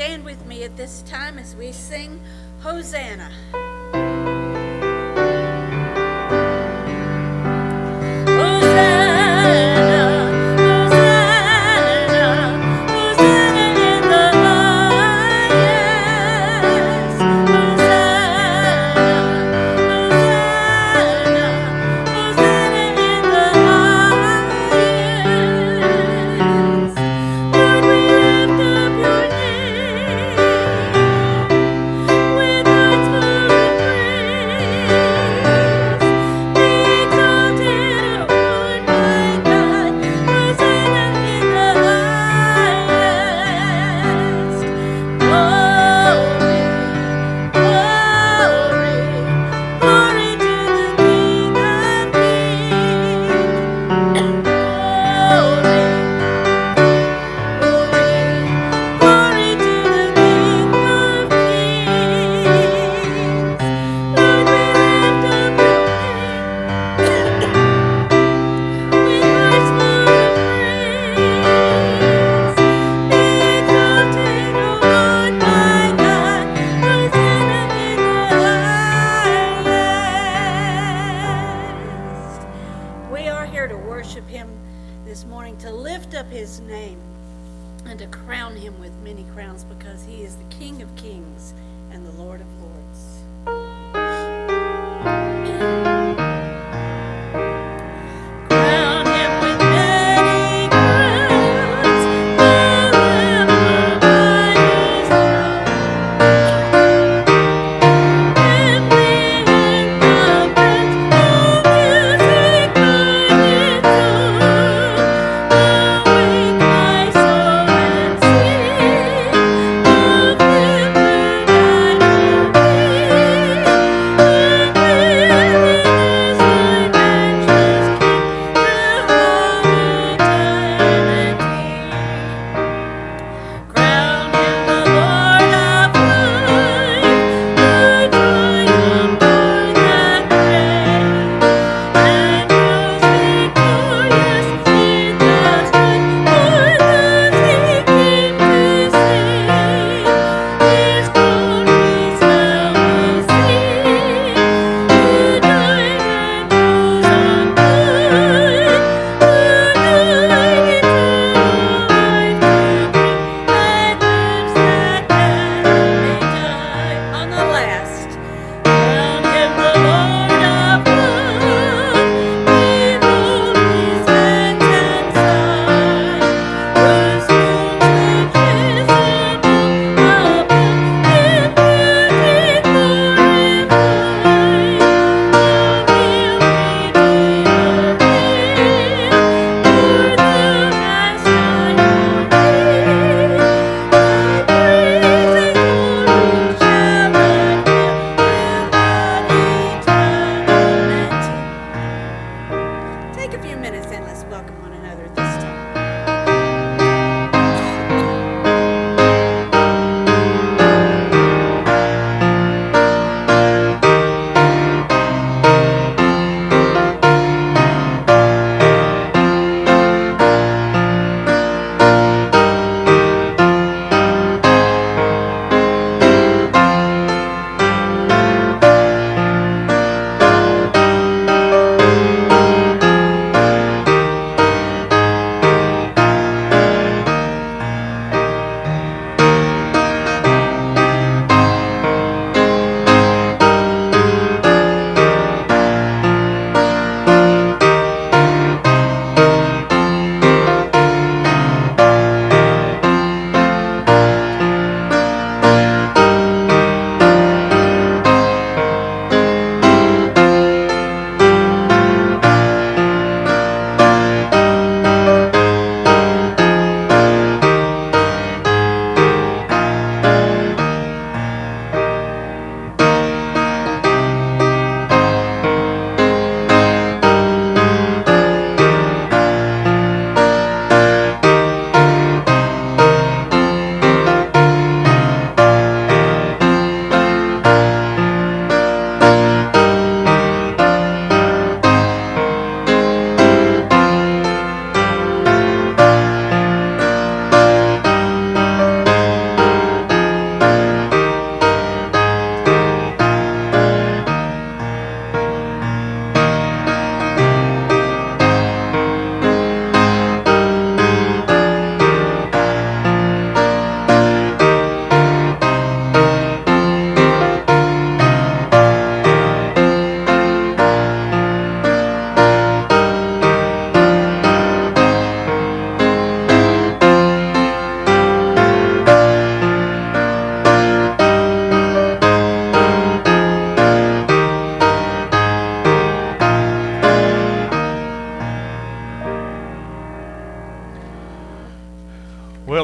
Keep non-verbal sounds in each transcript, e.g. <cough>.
stand with me at this time as we sing Hosanna.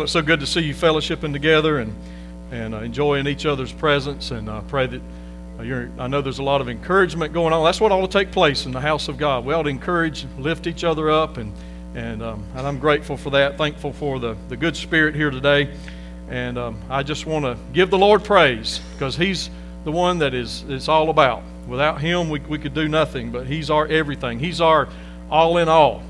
So good to see you fellowshipping together and, and uh, enjoying each other's presence. And I uh, pray that uh, you're, I know there's a lot of encouragement going on. That's what ought to take place in the house of God. We ought to encourage, lift each other up, and, and, um, and I'm grateful for that. Thankful for the, the good spirit here today. And um, I just want to give the Lord praise because He's the one that is it's all about. Without Him, we, we could do nothing, but He's our everything. He's our all in all.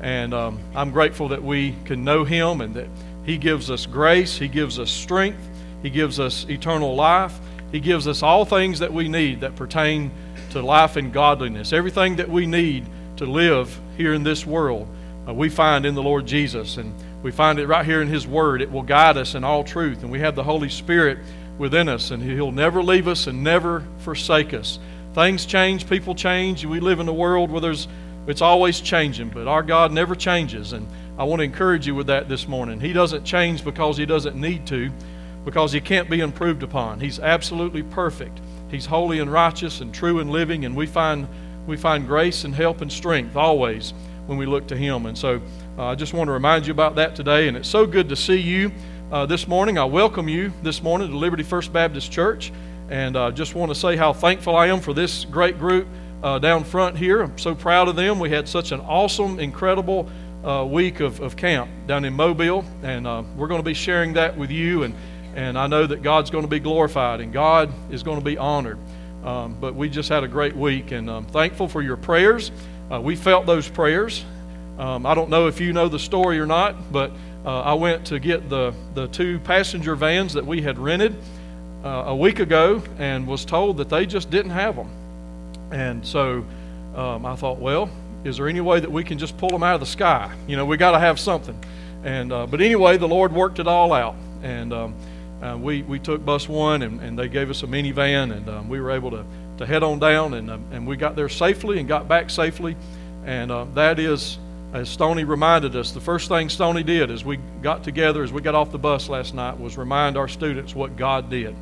And um, I'm grateful that we can know Him and that He gives us grace, He gives us strength, He gives us eternal life, He gives us all things that we need that pertain to life and godliness. Everything that we need to live here in this world, uh, we find in the Lord Jesus. And we find it right here in His Word. It will guide us in all truth. And we have the Holy Spirit within us, and He'll never leave us and never forsake us. Things change, people change. We live in a world where there's it's always changing, but our God never changes. And I want to encourage you with that this morning. He doesn't change because He doesn't need to, because He can't be improved upon. He's absolutely perfect. He's holy and righteous and true and living, and we find, we find grace and help and strength always when we look to Him. And so uh, I just want to remind you about that today. And it's so good to see you uh, this morning. I welcome you this morning to Liberty First Baptist Church. And I uh, just want to say how thankful I am for this great group uh, down front here. I'm so proud of them. We had such an awesome, incredible uh, week of, of camp down in Mobile, and uh, we're going to be sharing that with you. And, and I know that God's going to be glorified and God is going to be honored. Um, but we just had a great week, and I'm thankful for your prayers. Uh, we felt those prayers. Um, I don't know if you know the story or not, but uh, I went to get the, the two passenger vans that we had rented uh, a week ago and was told that they just didn't have them. And so um, I thought, well, is there any way that we can just pull them out of the sky? You know, we got to have something. And uh, but anyway, the Lord worked it all out, and um, uh, we we took bus one, and, and they gave us a minivan, and um, we were able to to head on down, and um, and we got there safely and got back safely, and uh, that is. As Stony reminded us, the first thing Stony did as we got together, as we got off the bus last night, was remind our students what God did.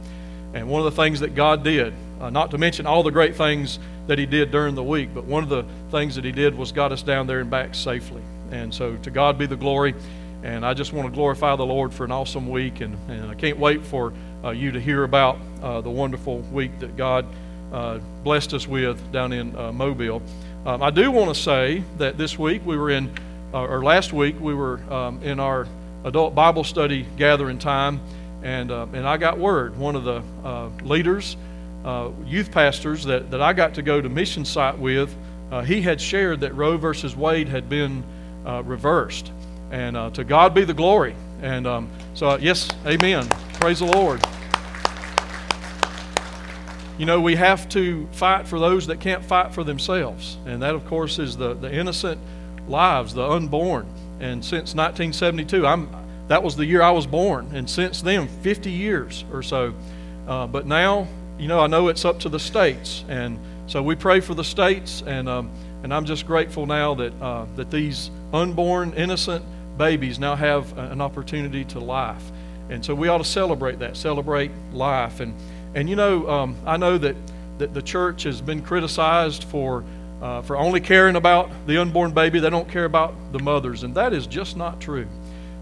And one of the things that God did, uh, not to mention all the great things that he did during the week. But one of the things that he did was got us down there and back safely. And so to God be the glory. And I just want to glorify the Lord for an awesome week. And, and I can't wait for uh, you to hear about uh, the wonderful week that God uh, blessed us with down in uh, Mobile. Um, I do want to say that this week we were in, uh, or last week we were um, in our adult Bible study gathering time. And, and I got word. One of the leaders uh, youth pastors that, that I got to go to mission site with, uh, he had shared that Roe versus Wade had been uh, reversed. And uh, to God be the glory. And um, so, uh, yes, amen. Praise the Lord. You know, we have to fight for those that can't fight for themselves. And that, of course, is the, the innocent lives, the unborn. And since 1972, I'm, that was the year I was born. And since then, 50 years or so. Uh, but now you know, I know it's up to the states, and so we pray for the states, and um, and I'm just grateful now that uh, that these unborn innocent babies now have an opportunity to life, and so we ought to celebrate that, celebrate life, and and you know, um, I know that that the church has been criticized for. Uh, for only caring about the unborn baby, they don't care about the mothers, and that is just not true.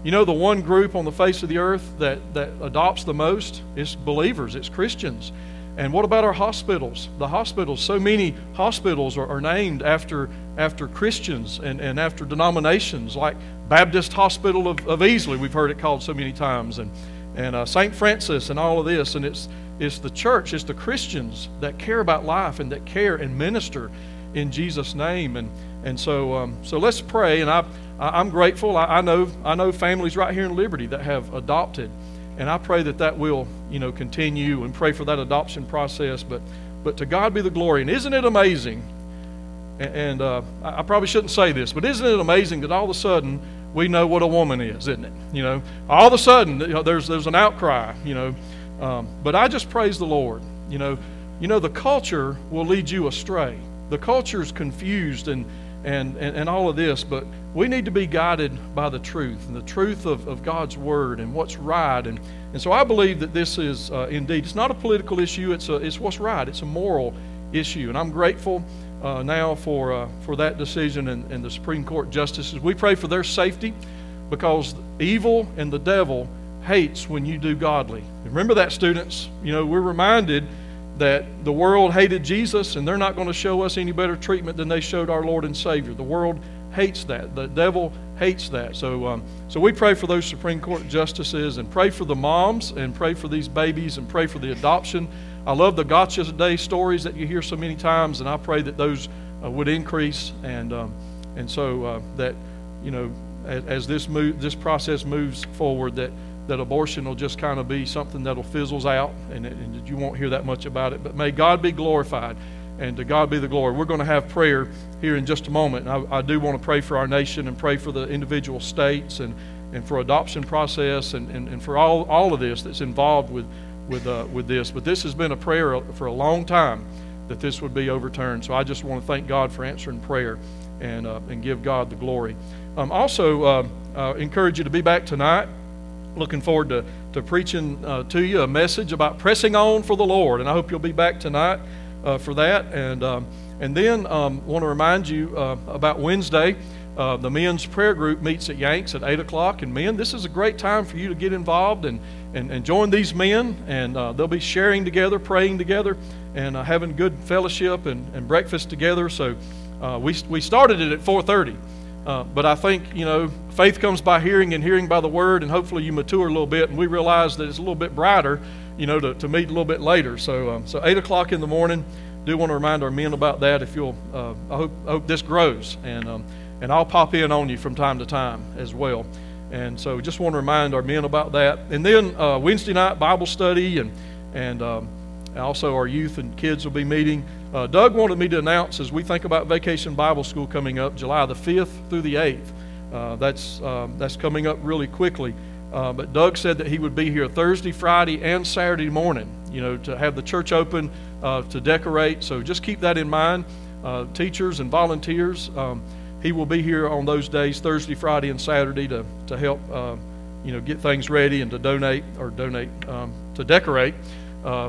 You know, the one group on the face of the earth that, that adopts the most is believers, it's Christians. And what about our hospitals? The hospitals, so many hospitals are, are named after, after Christians and, and after denominations, like Baptist Hospital of, of Easley, we've heard it called so many times, and, and uh, St. Francis, and all of this. And it's, it's the church, it's the Christians that care about life and that care and minister in Jesus' name. And, and so, um, so let's pray. And I, I, am grateful. I, I, know, I know families right here in Liberty that have adopted and I pray that that will, you know, continue and pray for that adoption process. But, but to God be the glory. And isn't it amazing? And, and uh, I probably shouldn't say this, but isn't it amazing that all of a sudden we know what a woman is, isn't it? You know, all of a sudden you know, there's there's an outcry. You know, um, but I just praise the Lord. You know, you know the culture will lead you astray. The culture is confused and and, and, and all of this, but we need to be guided by the truth and the truth of, of God's Word and what's right. And, and so I believe that this is uh, indeed, it's not a political issue, it's, a, it's what's right, it's a moral issue. And I'm grateful uh, now for, uh, for that decision and, and the Supreme Court justices. We pray for their safety. because evil and the devil hates when you do godly. Remember that, students. You know, we're reminded that the world hated Jesus and they're not going to show us any better treatment than they showed our Lord and Savior. The world hates that. The devil hates that. So, um, so we pray for those Supreme Court justices and pray for the moms and pray for these babies and pray for the adoption. I love the Gotcha Day stories that you hear so many times, and I pray that those uh, would increase and um, and so uh, that you know as, as this move, this process moves forward that that abortion will just kind of be something that'll fizzles out and, and you won't hear that much about it. But may God be glorified and to God be the glory. We're going to have prayer here in just a moment. I, I, do want to pray for our nation and pray for the individual states and, and for adoption process and, and, and for all, all of this that's involved with, with, uh, with this. But this has been a prayer for a long time that this would be overturned. So I just want to thank God for answering prayer and, uh, and give God the glory. Um, also, uh, uh encourage you to be back tonight. Looking forward to, to preaching uh, to you a message about pressing on for the Lord. And I hope you'll be back tonight uh, for that. And, um, and then um, want to remind you uh, about Wednesday. Uh, the men's prayer group meets at Yanks at 8 o'clock. And men, this is a great time for you to get involved and, and, and join these men. And uh, they'll be sharing together, praying together, and uh, having good fellowship and, and breakfast together. So we, we started it at 4.30. Uh, but I think, you know, faith comes by hearing and hearing by the word, and hopefully you mature a little bit. And we realize that it's a little bit brighter you know, to, to meet a little bit later. So, um, so 8 o'clock in the morning, do want to remind our men about that if you'll, uh, I, hope, I hope this grows. And, um, and I'll pop in on you from time to time as well. And so just want to remind our men about that. And then uh, Wednesday night Bible study and, and um, also our youth and kids will be meeting. Uh, Doug wanted me to announce as we think about Vacation Bible School coming up July the 5th through the 8th. Uh, that's, um, that's coming up really quickly. Uh, but Doug said that he would be here Thursday, Friday, and Saturday morning, you know, to have the church open uh, to decorate. So just keep that in mind. Uh, teachers and volunteers, um, he will be here on those days, Thursday, Friday, and Saturday, to, to help, uh, you know, get things ready and to donate or donate, um, to decorate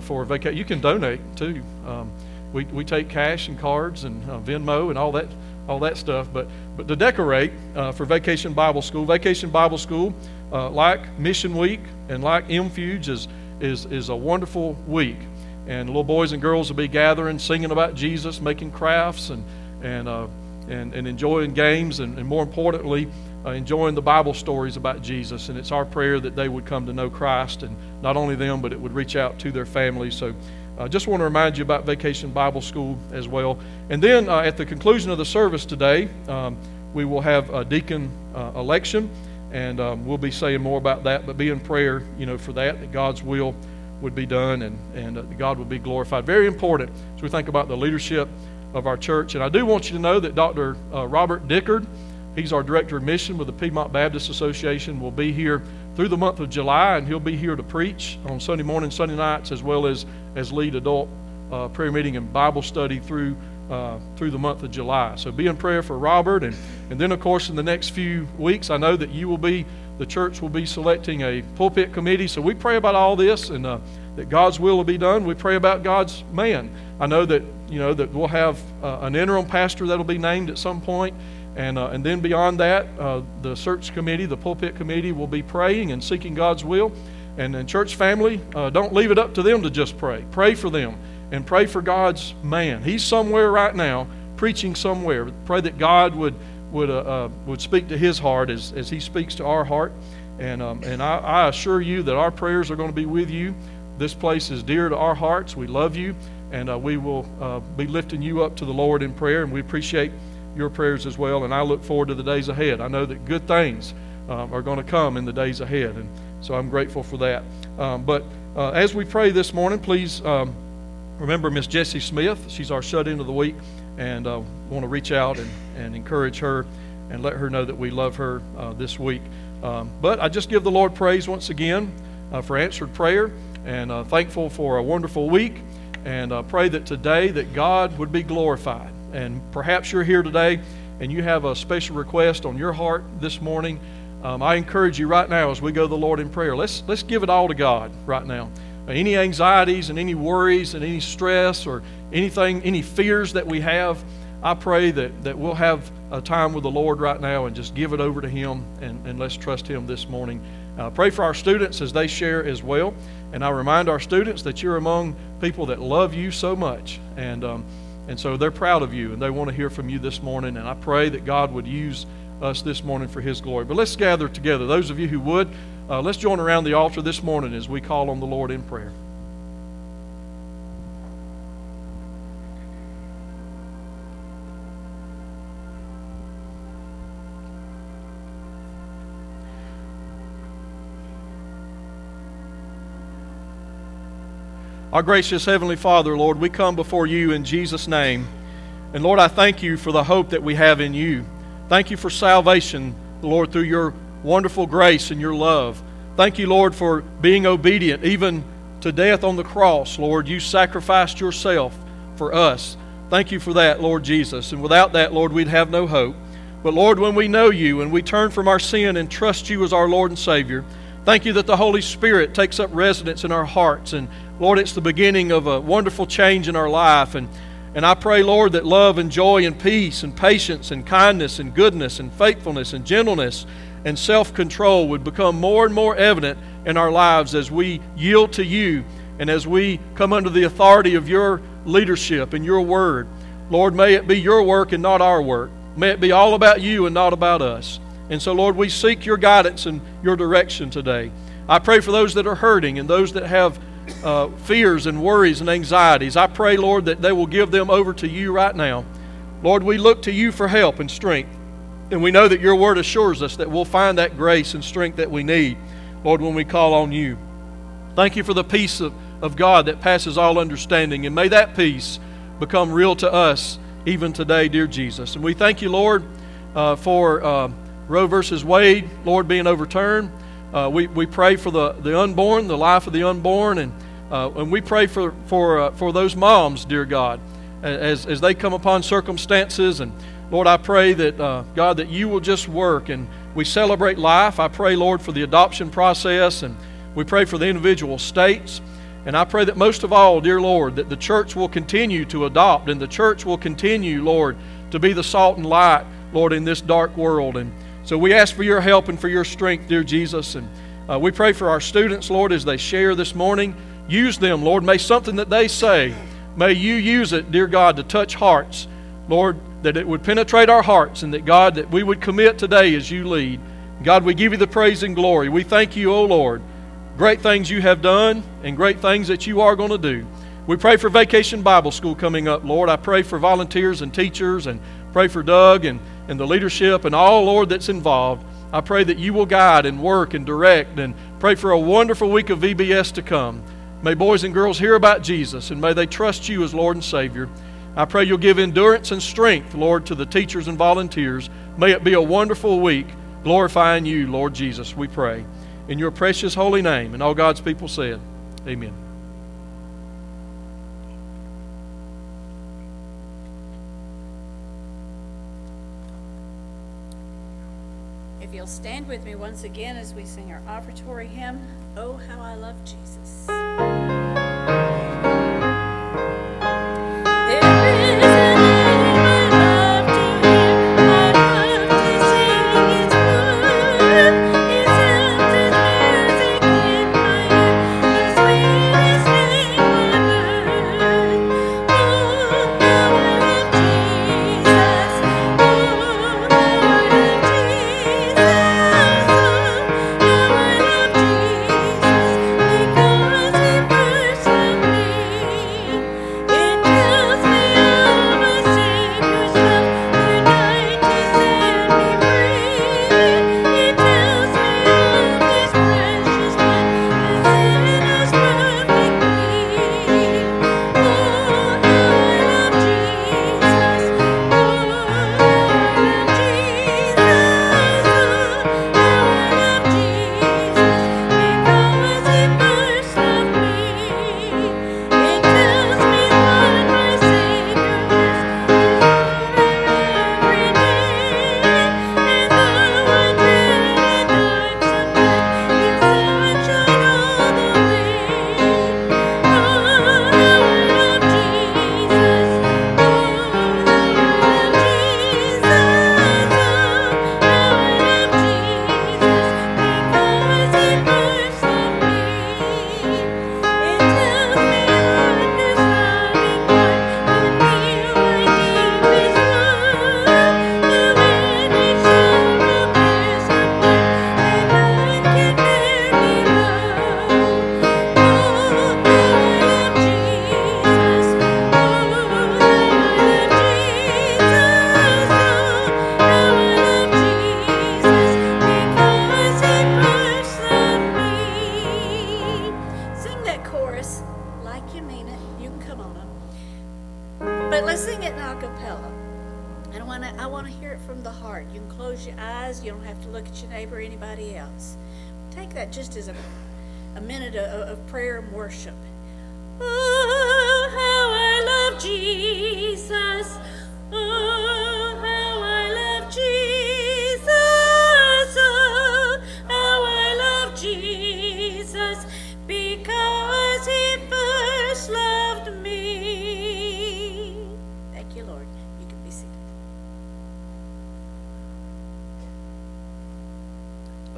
for vacation. You can donate too. Um, we, we take cash and cards and Venmo and all that all that stuff. But but to decorate for Vacation Bible School, Vacation Bible School uh, like Mission Week and like MFuge is, is, is a wonderful week. And little boys and girls will be gathering, singing about Jesus, making crafts, and, and, uh, and, and enjoying games, and, and more importantly, uh, enjoying the Bible stories about Jesus. And it's our prayer that they would come to know Christ, and not only them, but it would reach out to their families. So I uh, just want to remind you about Vacation Bible School as well. And then uh, at the conclusion of the service today, um, we will have a deacon uh, election and um, we'll be saying more about that. But be in prayer, you know, for that that God's will would be done and and uh, God would be glorified. Very important as we think about the leadership of our church. And I do want you to know that Dr. Uh, Robert Dickard, he's our director of mission with the Piedmont Baptist Association, will be here through the month of July, and he'll be here to preach on Sunday morning, Sunday nights, as well as as lead adult uh, prayer meeting and Bible study through uh, through the month of July. So be in prayer for Robert. And, and then, of course, in the next few weeks, I know that you will be, the church will be selecting a pulpit committee. So we pray about all this and uh, that God's will will be done. We pray about God's man. I know that, you know, that we'll have uh, an interim pastor that'll be named at some point. And, uh, and then beyond that, uh, the search committee, the pulpit committee, will be praying and seeking God's will. And then, church family, uh, don't leave it up to them to just pray. Pray for them and pray for God's man. He's somewhere right now, preaching somewhere. Pray that God would would uh, uh, would speak to his heart as, as he speaks to our heart. And um, and I, I assure you that our prayers are going to be with you. This place is dear to our hearts. We love you, and uh, we will be lifting you up to the Lord in prayer. And we appreciate your prayers as well. And I look forward to the days ahead. I know that good things um, are going to come in the days ahead, and so I'm grateful for that. Um, but uh, as we pray this morning, please. Um, remember Miss Jessie Smith. She's our shut in of the week, and uh, want to reach out and, and encourage her and let her know that we love her uh, this week. Um, but I just give the Lord praise once again uh, for answered prayer, and uh, thankful for a wonderful week, and uh, pray that today that God would be glorified. And perhaps you're here today and you have a special request on your heart this morning. Um, I encourage you right now as we go to the Lord in prayer. Let's let's give it all to God right now any anxieties and any worries and any stress or anything, any fears that we have, I pray that, that we'll have a time with the Lord right now and just give it over to Him and, and let's trust Him this morning. Uh, pray for our students as they share as well. And I remind our students that you're among people that love you so much. And, um, and so they're proud of you and they want to hear from you this morning. And I pray that God would use us this morning for His glory. But let's gather together. Those of you who would, uh, let's join around the altar this morning as we call on the Lord in prayer. Our gracious Heavenly Father, Lord, we come before you in Jesus' name. And Lord, I thank you for the hope that we have in you. Thank you for salvation, Lord, through your wonderful grace and your love. Thank you, Lord, for being obedient even to death on the cross. Lord, you sacrificed yourself for us. Thank you for that, Lord Jesus. And without that, Lord, we'd have no hope. But Lord, when we know you and we turn from our sin and trust you as our Lord and Savior, thank you that the Holy Spirit takes up residence in our hearts and Lord, it's the beginning of a wonderful change in our life. And, and I pray, Lord, that love and joy and peace and patience and kindness and goodness and faithfulness and gentleness and self control would become more and more evident in our lives as we yield to you and as we come under the authority of your leadership and your word. Lord, may it be your work and not our work. May it be all about you and not about us. And so, Lord, we seek your guidance and your direction today. I pray for those that are hurting and those that have uh, fears and worries and anxieties. I pray, Lord, that they will give them over to you right now. Lord, we look to you for help and strength. And we know that your word assures us that we'll find that grace and strength that we need, Lord, when we call on you. Thank you for the peace of, of God that passes all understanding. And may that peace become real to us even today, dear Jesus. And we thank you, Lord, uh, for uh, Roe versus Wade, Lord, being overturned. Uh, we, we pray for the, the unborn, the life of the unborn, and, uh, and we pray for, for, uh, for those moms, dear God, as, as they come upon circumstances. And Lord, I pray that, uh, God, that you will just work. And we celebrate life. I pray, Lord, for the adoption process, and we pray for the individual states. And I pray that most of all, dear Lord, that the church will continue to adopt, and the church will continue, Lord, to be the salt and light, Lord, in this dark world. And so we ask for your help and for your strength, dear Jesus. And uh, we pray for our students, Lord, as they share this morning. Use them, Lord. May something that they say, may you use it, dear God, to touch hearts. Lord, that it would penetrate our hearts and that, God, that we would commit today as you lead. God, we give you the praise and glory. We thank you, O Lord. Great things you have done and great things that you are going to do. We pray for Vacation Bible School coming up, Lord. I pray for volunteers and teachers and pray for Doug and and the leadership and all, Lord, that's involved. I pray that you will guide and work and direct and pray for a wonderful week of VBS to come. May boys and girls hear about Jesus and may they trust you as Lord and Savior. I pray you'll give endurance and strength, Lord, to the teachers and volunteers. May it be a wonderful week glorifying you, Lord Jesus, we pray. In your precious holy name. And all God's people said, Amen. If you'll stand with me once again as we sing our offertory hymn, Oh, How I Love Jesus.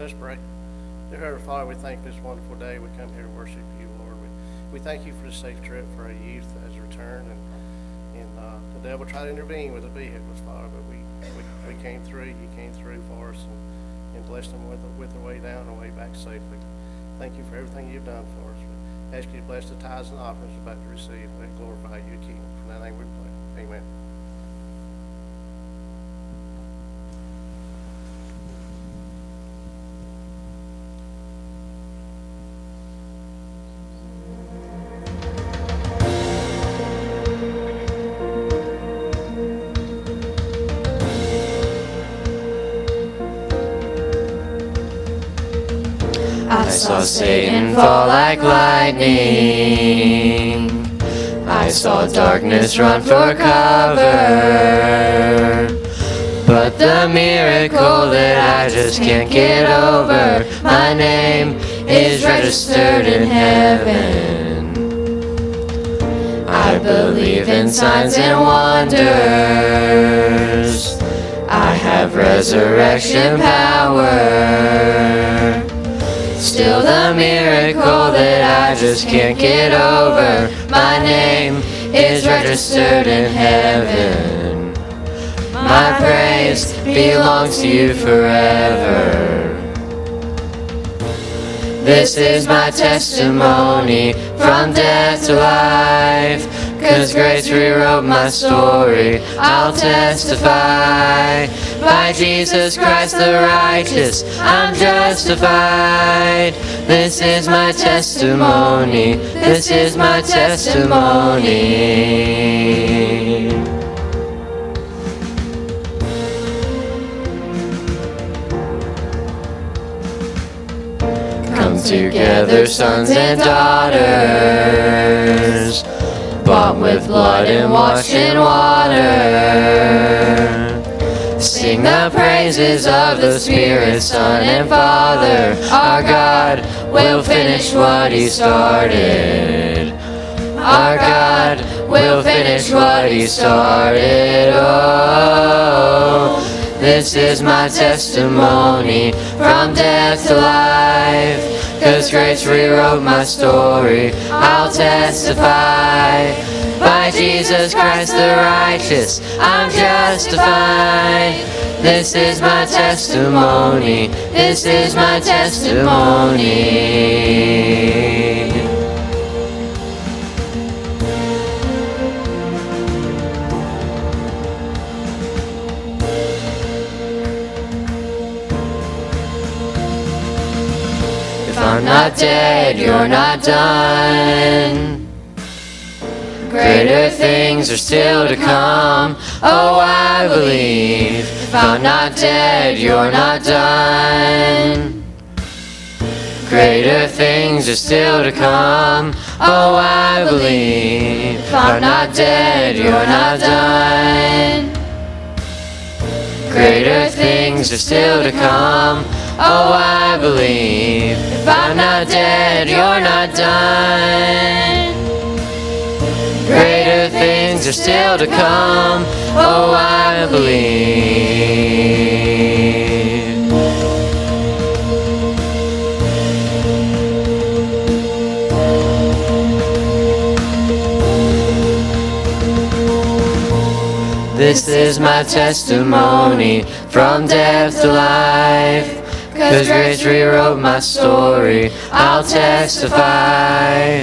Let's pray. Dear Heavenly Father, we thank this wonderful day. We come here to worship you, Lord. We, we thank you for the safe trip for our youth has returned. And, and uh, the devil tried to intervene with the vehicles, Father, but we, we, we came through. You came through for us and, and blessed them with, with their way down and way back safely. Thank you for everything you've done for us. We ask you to bless the tithes and offerings we're about to receive. It glorify you, King. For that name we pray. Saw Satan fall like lightning. I saw darkness run for cover. But the miracle that I just can't get over, my name is registered in heaven. I believe in signs and wonders. I have resurrection power. Still the miracle that I just can't get over. My name is registered in heaven. My praise belongs to you forever. This is my testimony from death to life. Cause grace rewrote my story. I'll testify. By Jesus Christ the righteous, I'm justified. This is my testimony. This is my testimony. Come together, sons and daughters, bought with blood and washed in water. Sing the praises of the Spirit, Son, and Father. Our God will finish what He started. Our God will finish what He started. Oh, this is my testimony from death to life. Cause grace rewrote my story. I'll testify. By Jesus Christ the righteous, I'm justified. This is my testimony. This is my testimony. If I'm not dead, you're not done. Greater things are still to come. Oh, I believe. If I'm not dead, you're not done. Greater things are still to come. Oh, I believe. If I'm not dead, you're not done. Greater things are still to come. Oh, I believe. If I'm not dead, you're not done. Greater things are still to come. Oh, I believe. This is my testimony from death to life. Cause grace rewrote my story. I'll testify.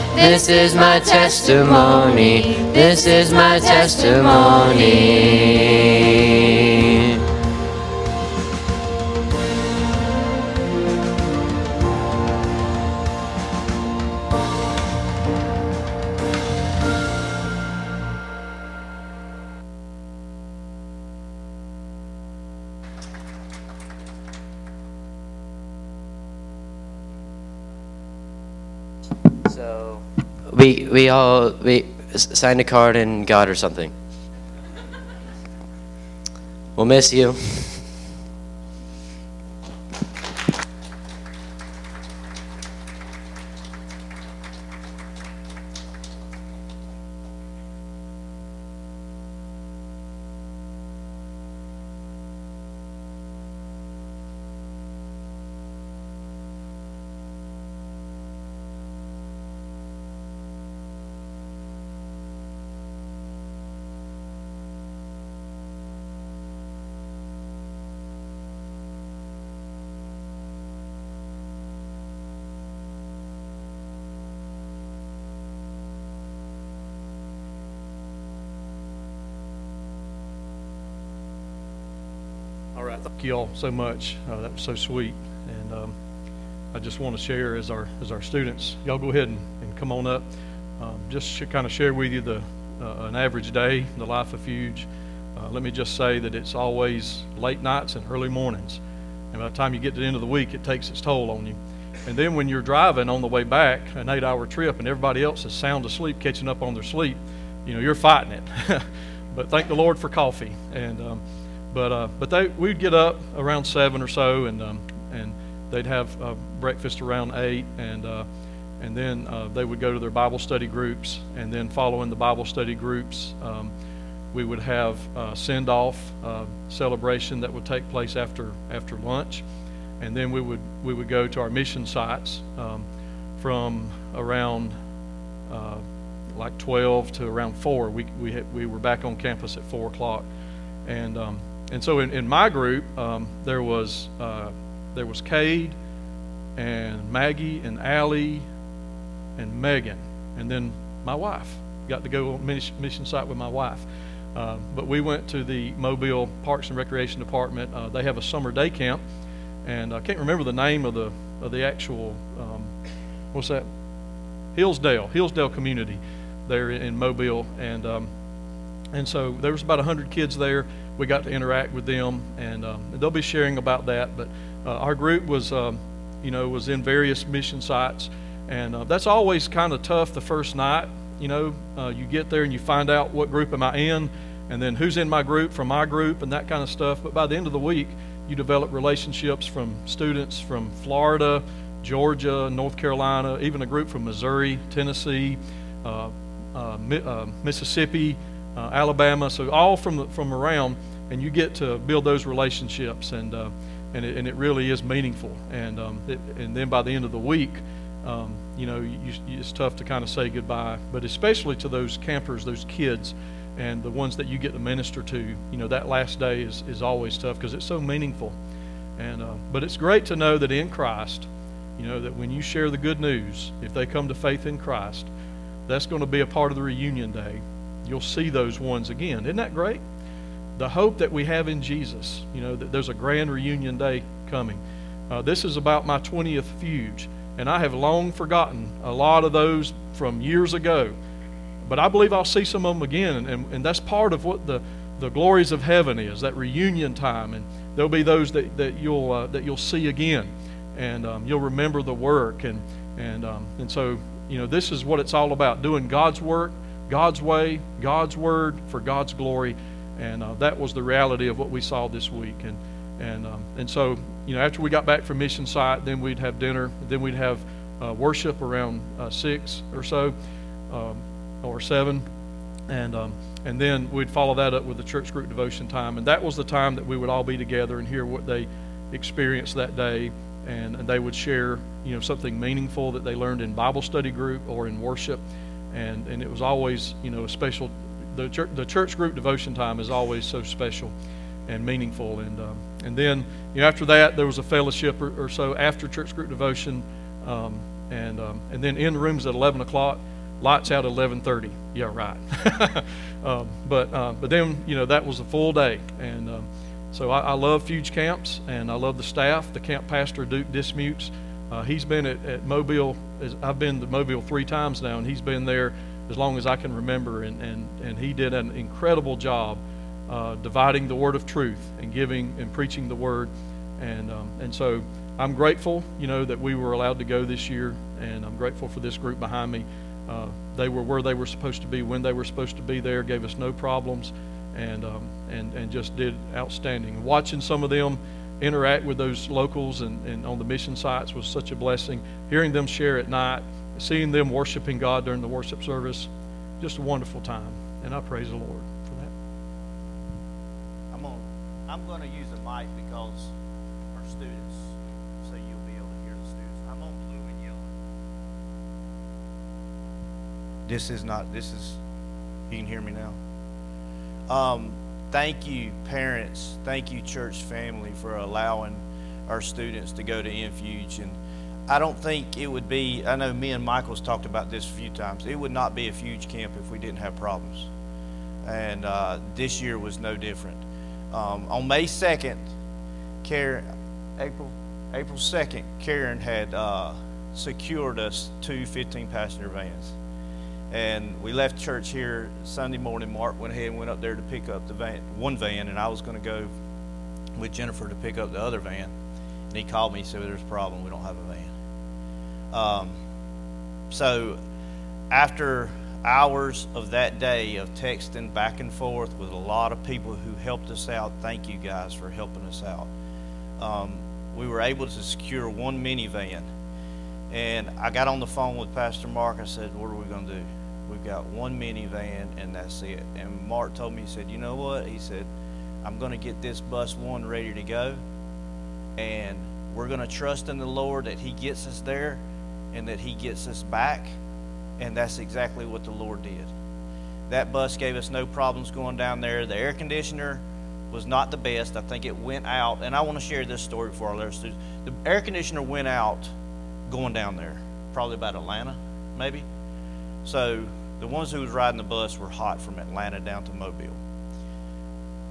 This is my testimony. This is my testimony. We all we signed a card and got or something. We'll miss you. Thank you all so much. Uh, that was so sweet, and um, I just want to share as our as our students. Y'all go ahead and, and come on up. Um, just to kind of share with you the uh, an average day, the life of Fuge. Uh, let me just say that it's always late nights and early mornings, and by the time you get to the end of the week, it takes its toll on you. And then when you're driving on the way back, an eight-hour trip, and everybody else is sound asleep, catching up on their sleep, you know you're fighting it. <laughs> but thank the Lord for coffee and. Um, but uh, but they we'd get up around seven or so, and um, and they'd have uh, breakfast around eight, and uh, and then uh, they would go to their Bible study groups, and then following the Bible study groups, um, we would have uh, send off uh, celebration that would take place after after lunch, and then we would we would go to our mission sites um, from around. Like 12 to around 4 we, we, we were back on campus at 4 o'clock. And um, and so in, in my group um, there was uh, there was Cade and Maggie and Allie and Megan. And then my wife. Got to go on mission, site with my wife. Uh, but we went to the Mobile Parks and Recreation Department. Uh, they have a summer day camp. And I can't remember the name of the of the actual um, what's that? Hillsdale Hillsdale community there in Mobile. And um, and so there was about 100 kids there. We got to interact with them, and um, they'll be sharing about that. But uh, our group was, um, you know, was in various mission sites, and uh, that's always kind of tough the first night. You know, uh, you get there and you find out what group am I in, and then who's in my group from my group, and that kind of stuff. But by the end of the week, you develop relationships from students from Florida, Georgia, North Carolina, even a group from Missouri, Tennessee, uh, uh, Mi- uh, Mississippi uh, Alabama, so all from from around, and you get to build those relationships, and uh, and it, and it really is meaningful. And um, it, and then by the end of the week, um, you know, you, you, it's tough to kind of say goodbye, but especially to those campers, those kids, and the ones that you get to minister to. You know, that last day is is always tough because it's so meaningful. And uh, but it's great to know that in Christ, you know, that when you share the good news, if they come to faith in Christ, that's going to be a part of the reunion day you'll see those ones again. Isn't that great? The hope that we have in Jesus, you know, that there's a grand reunion day coming. Uh, this is about my 20th fuge, and I have long forgotten a lot of those from years ago. But I believe I'll see some of them again, and, and that's part of what the, the glories of heaven is, that reunion time. And there'll be those that, that, you'll, uh, that you'll see again, and um, you'll remember the work. And, and, um, and so, you know, this is what it's all about doing God's work God's way, God's word for God's glory, and uh, that was the reality of what we saw this week. And and um, and so you know after we got back from mission site, then we'd have dinner, then we'd have uh, worship around uh, six or so, um, or seven, and um, and then we'd follow that up with the church group devotion time, and that was the time that we would all be together and hear what they experienced that day, and, and they would share you know something meaningful that they learned in Bible study group or in worship. And and it was always you know a special the church, the church group devotion time is always so special and meaningful. And um, and then you know, after that, there was a fellowship or, or so after church group devotion, um, and um, and then in the rooms at 11 o'clock, lights out at 11:30. Yeah, right. <laughs> um, but uh, but then you know that was a full day, and um, so I, I love Fuge camps, and I love the staff. The camp pastor Duke Dismutes. Uh, he's been at, at Mobile. I've been to Mobile three times now, and he's been there as long as I can remember. And, and, and he did an incredible job uh, dividing the word of truth and giving and preaching the word. And, um, and so I'm grateful, you know, that we were allowed to go this year, and I'm grateful for this group behind me. Uh, they were where they were supposed to be when they were supposed to be there, gave us no problems, and, um, and, and just did outstanding. Watching some of them interact with those locals and, and on the mission sites was such a blessing. Hearing them share at night, seeing them worshiping God during the worship service, just a wonderful time. And I praise the Lord for that. I'm on. I'm going to use a mic because our students, so you'll be able to hear the students. I'm on blue and yellow. This is not. This is. You can hear me now. Um, thank you, parents. Thank you, church family, for allowing our students to go to MFuge. And I don't think it would be, I know me and Michael's talked about this a few times. It would not be a huge camp if we didn't have problems. And uh, this year was no different. Um, on May 2nd, Karen, April, April 2nd, Karen had uh, secured us two 15 passenger vans. And we left church here Sunday morning. Mark went ahead and went up there to pick up the van, one van, and I was going to go with Jennifer to pick up the other van. And he called me and said, There's a problem. We don't have a van. Um, so after hours of that day of texting back and forth with a lot of people who helped us out, thank you guys for helping us out. Um, we were able to secure one minivan. And I got on the phone with Pastor Mark. I said, What are we going to do? We've got one minivan, and that's it. And Mark told me, He said, You know what? He said, I'm going to get this bus one ready to go. And we're going to trust in the Lord that He gets us there and that He gets us back. And that's exactly what the Lord did. That bus gave us no problems going down there. The air conditioner was not the best. I think it went out. And I want to share this story I let students. The air conditioner went out going down there, probably about Atlanta, maybe. So the ones who was riding the bus were hot from Atlanta down to Mobile.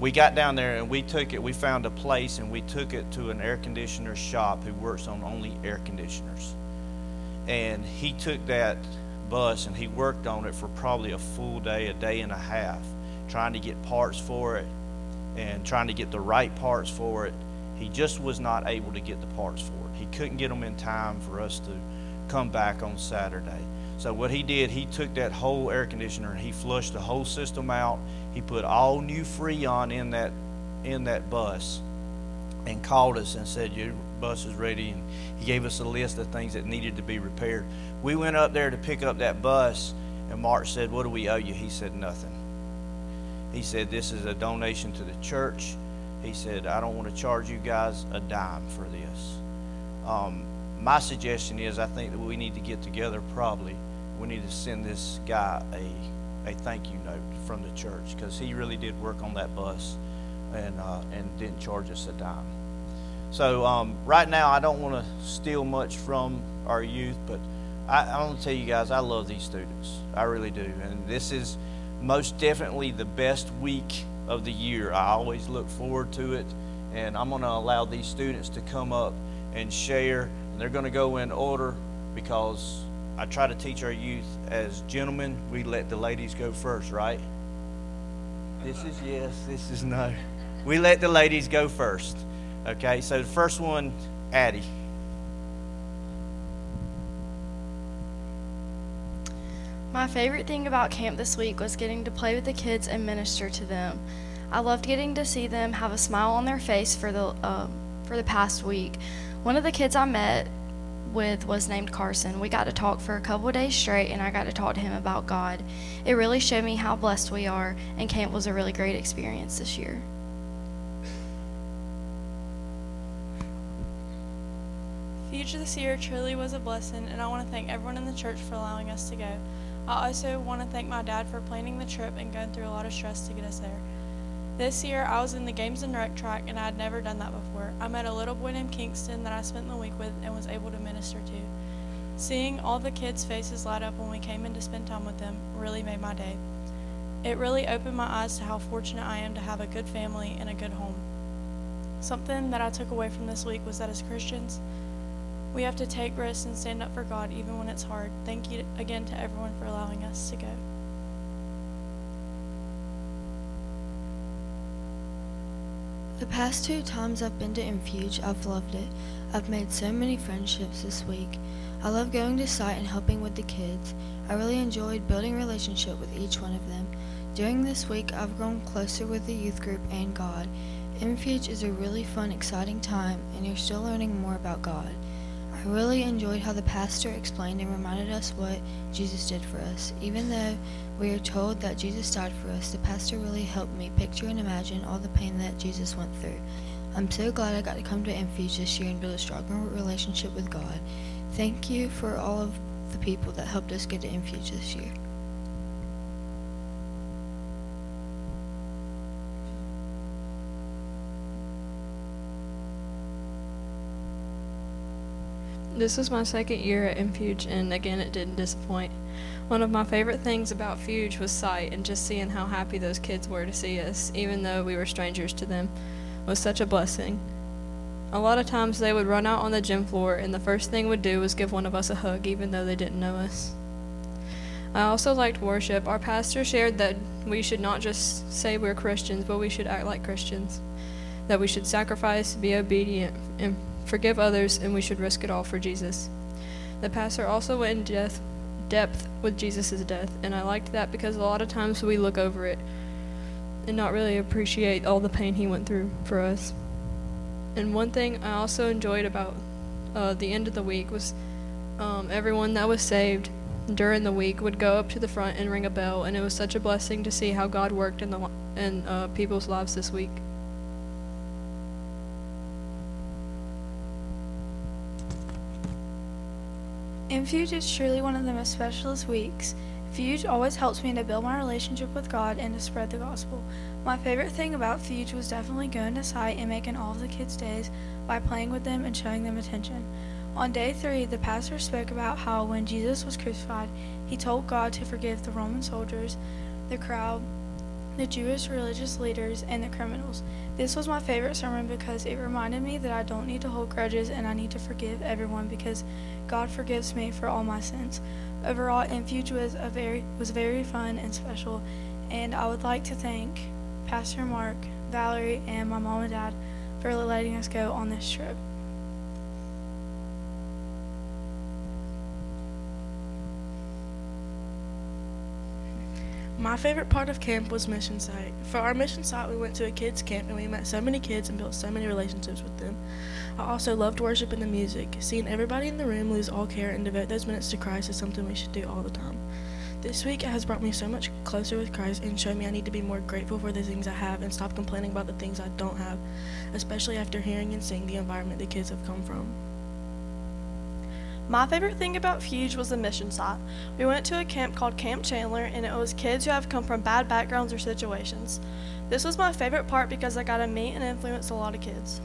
We got down there and we took it. We found a place and we took it to an air conditioner shop who works on only air conditioners. And he took that bus and he worked on it for probably a full day, a day and a half, trying to get parts for it and trying to get the right parts for it. He just was not able to get the parts for it. He couldn't get them in time for us to come back on Saturday. So what he did, he took that whole air conditioner and he flushed the whole system out. He put all new Freon in that in that bus and called us and said your bus is ready and he gave us a list of things that needed to be repaired. We went up there to pick up that bus and Mark said, "What do we owe you?" He said, "Nothing." He said, "This is a donation to the church." He said, "I don't want to charge you guys a dime for this." Um, my suggestion is, I think that we need to get together. Probably, we need to send this guy a a thank you note from the church because he really did work on that bus and uh, and didn't charge us a dime. So um, right now, I don't want to steal much from our youth, but I, I want to tell you guys, I love these students. I really do, and this is most definitely the best week of the year. I always look forward to it, and I'm going to allow these students to come up and share. And they're going to go in order because I try to teach our youth as gentlemen, we let the ladies go first, right? This is yes, this is no. We let the ladies go first. Okay, so the first one, Addie. My favorite thing about camp this week was getting to play with the kids and minister to them. I loved getting to see them have a smile on their face for the uh, for the past week. One of the kids I met with was named Carson. We got to talk for a couple days straight, and I got to talk to him about God. It really showed me how blessed we are, and camp was a really great experience this year. Future this year truly was a blessing, and I want to thank everyone in the church for allowing us to go. I also want to thank my dad for planning the trip and going through a lot of stress to get us there. This year, I was in the Games and Rec track, and I had never done that before. I met a little boy named Kingston that I spent the week with and was able to minister to. Seeing all the kids' faces light up when we came in to spend time with them really made my day. It really opened my eyes to how fortunate I am to have a good family and a good home. Something that I took away from this week was that as Christians, we have to take risks and stand up for God even when it's hard. Thank you again to everyone for allowing us to go. The past two times I've been to MFuge, I've loved it. I've made so many friendships this week. I love going to site and helping with the kids. I really enjoyed building relationship with each one of them. During this week, I've grown closer with the youth group and God. MFuge is a really fun, exciting time, and you're still learning more about God. I really enjoyed how the pastor explained and reminded us what Jesus did for us. Even though we are told that Jesus died for us, the pastor really helped me picture and imagine all the pain that Jesus went through. I'm so glad I got to come to MFuge this year and build a stronger relationship with God. Thank you for all of the people that helped us get to MFuge this year. This was my second year at MFuge, and again, it didn't disappoint. One of my favorite things about Fuge was site, and just seeing how happy those kids were to see us, even though we were strangers to them, was such a blessing. A lot of times they would run out on the gym floor, and the first thing would do was give one of us a hug, even though they didn't know us. I also liked worship. Our pastor shared that we should not just say we're Christians, but we should act like Christians. That we should sacrifice, be obedient, and forgive others, and we should risk it all for Jesus. The pastor also went in depth, depth with Jesus' death, and I liked that because a lot of times we look over it and not really appreciate all the pain he went through for us. And one thing I also enjoyed about uh, the end of the week was um, everyone that was saved during the week would go up to the front and ring a bell, and it was such a blessing to see how God worked in the in uh, people's lives this week. MFuge is truly one of the most specialist weeks. Fuge always helps me to build my relationship with God and to spread the gospel. My favorite thing about Fuge was definitely going to site and making all of the kids' days by playing with them and showing them attention. On day three, the pastor spoke about how when Jesus was crucified, he told God to forgive the Roman soldiers, the crowd, the Jewish religious leaders, and the criminals. This was my favorite sermon because it reminded me that I don't need to hold grudges and I need to forgive everyone because God forgives me for all my sins. Overall, MFuge was a very was very fun and special, and I would like to thank Pastor Mark, Valerie, and my mom and dad for letting us go on this trip. My favorite part of camp was mission site. For our mission site, we went to a kids' camp and we met so many kids and built so many relationships with them. I also loved worship and the music. Seeing everybody in the room lose all care and devote those minutes to Christ is something we should do all the time. This week it has brought me so much closer with Christ and showed me I need to be more grateful for the things I have and stop complaining about the things I don't have, especially after hearing and seeing the environment the kids have come from. My favorite thing about Fuge was the mission site. We went to a camp called Camp Chandler, and it was kids who have come from bad backgrounds or situations. This was my favorite part because I got to meet and influence a lot of kids.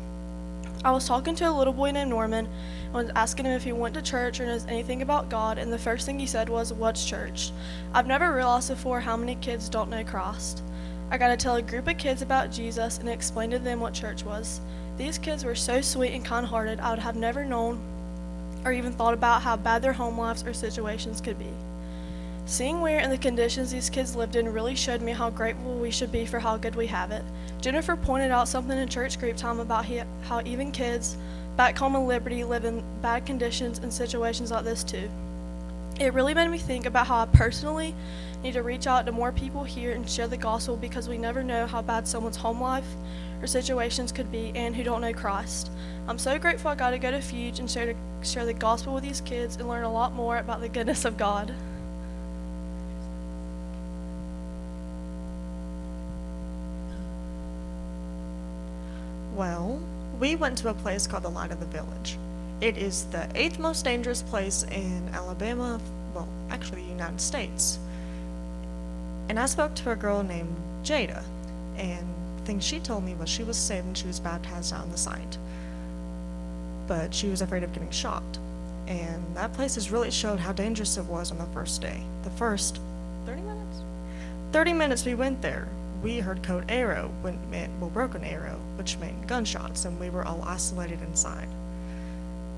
I was talking to a little boy named Norman and was asking him if he went to church or knows anything about God, and the first thing he said was, What's church? I've never realized before how many kids don't know Christ. I got to tell a group of kids about Jesus and explain to them what church was. These kids were so sweet and kind hearted, I would have never known or even thought about how bad their home lives or situations could be. Seeing where and the conditions these kids lived in really showed me how grateful we should be for how good we have it. Jennifer pointed out something in church group time about how even kids back home in Liberty live in bad conditions and situations like this too. It really made me think about how I personally need to reach out to more people here and share the gospel because we never know how bad someone's home life or situations could be and who don't know Christ. I'm so grateful I got to go to Fuge and share, to, share the gospel with these kids and learn a lot more about the goodness of God. Well, we went to a place called the Light of the Village. It is the eighth most dangerous place in Alabama, well, actually the United States. And I spoke to a girl named Jada, and thing she told me was she was saved and she was baptized out on the site. But she was afraid of getting shot. And that place has really showed how dangerous it was on the first day. The first 30 minutes? 30 minutes we went there, we heard code arrow, when meant, well, broken arrow, which meant gunshots, and we were all isolated inside.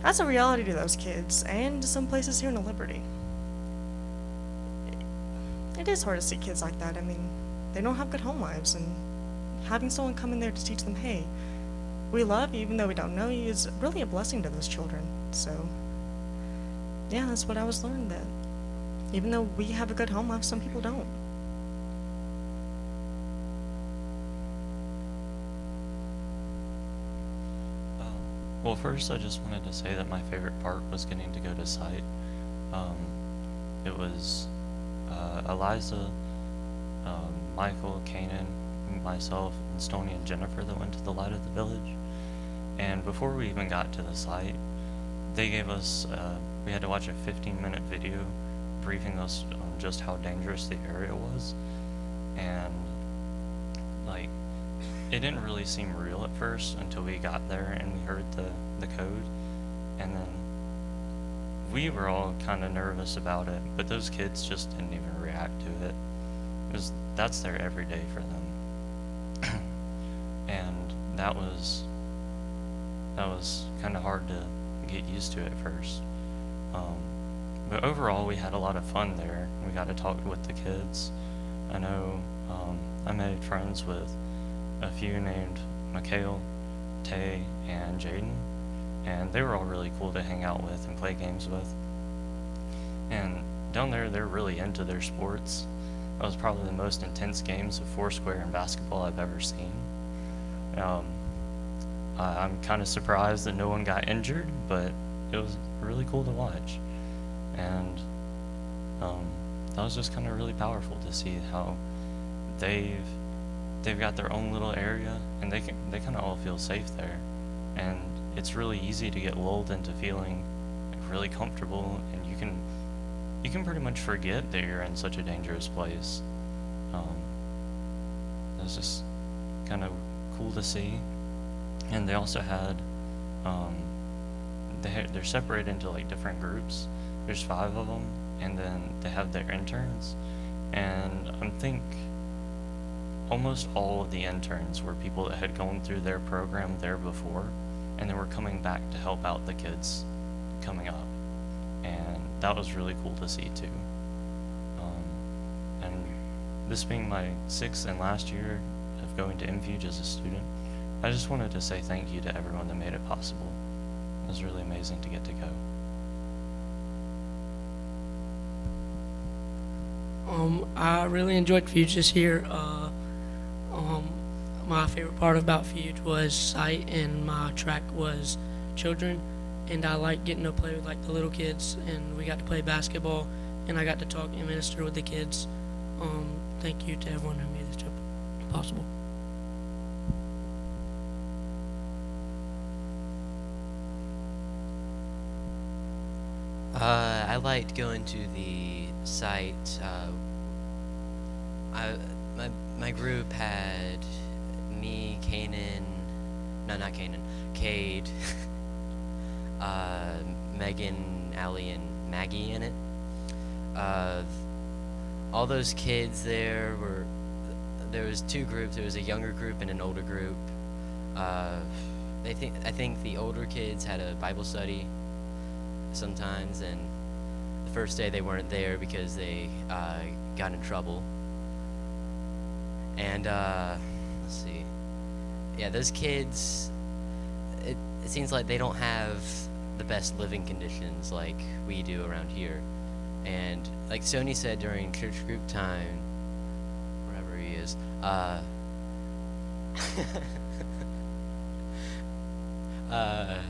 That's a reality to those kids, and to some places here in the Liberty. It is hard to see kids like that. I mean, they don't have good home lives, and having someone come in there to teach them, hey, we love you even though we don't know you, is really a blessing to those children. So, yeah, that's what I was learned that even though we have a good home life, some people don't. Well, first, I just wanted to say that my favorite part was getting to go to site. Um, it was uh, Eliza, um, Michael, Kanan, myself, and Stony and Jennifer that went to the Light of the Village. And before we even got to the site, they gave us, uh, we had to watch a 15 minute video briefing us on just how dangerous the area was. And, like, it didn't really seem real at first until we got there and we heard the, the code. And then we were all kind of nervous about it, but those kids just didn't even react to it. It was, that's their everyday for them. <clears throat> and that was that was kind of hard to get used to at first. Um, but overall, we had a lot of fun there. We got to talk with the kids. I know um, I made friends with a few named Mikhail, Tay, and Jaden, and they were all really cool to hang out with and play games with. And down there, they're really into their sports. That was probably the most intense games of Foursquare and basketball I've ever seen. Um, I, I'm kind of surprised that no one got injured, but it was really cool to watch. And um, that was just kind of really powerful to see how they've they've got their own little area and they can they kind of all feel safe there and it's really easy to get lulled into feeling really comfortable you can pretty much forget that you're in such a dangerous place. Um, it's just kind of cool to see. And they also had um, they they're separated into like different groups. There's five of them and then they have their interns. And i think almost all of the interns were people that had gone through their program there before and they were coming back to help out the kids coming up and that was really cool to see too um, and this being my sixth and last year of going to MFuge as a student i just wanted to say thank you to everyone that made it possible it was really amazing to get to go Um, I really enjoyed Fuge this year. Uh, um, my favorite part about Fuge was site, and my track was children. And I like getting to play with like the little kids, and we got to play basketball, and I got to talk and minister with the kids. Um, thank you to everyone who made this trip possible. Uh, I liked going to the site. Uh, I my my group had me, Kanan, no, not Kanan, Cade, <laughs> uh, Megan, Allie, and Maggie in it. Uh, all those kids there were. There was two groups. There was a younger group and an older group. Uh, they think I think the older kids had a Bible study sometimes, and the first day they weren't there because they uh, got in trouble. And uh, let's see, yeah, those kids. It, it seems like they don't have the best living conditions like we do around here. And like Sony said during church group time, wherever he is, uh, <laughs> uh,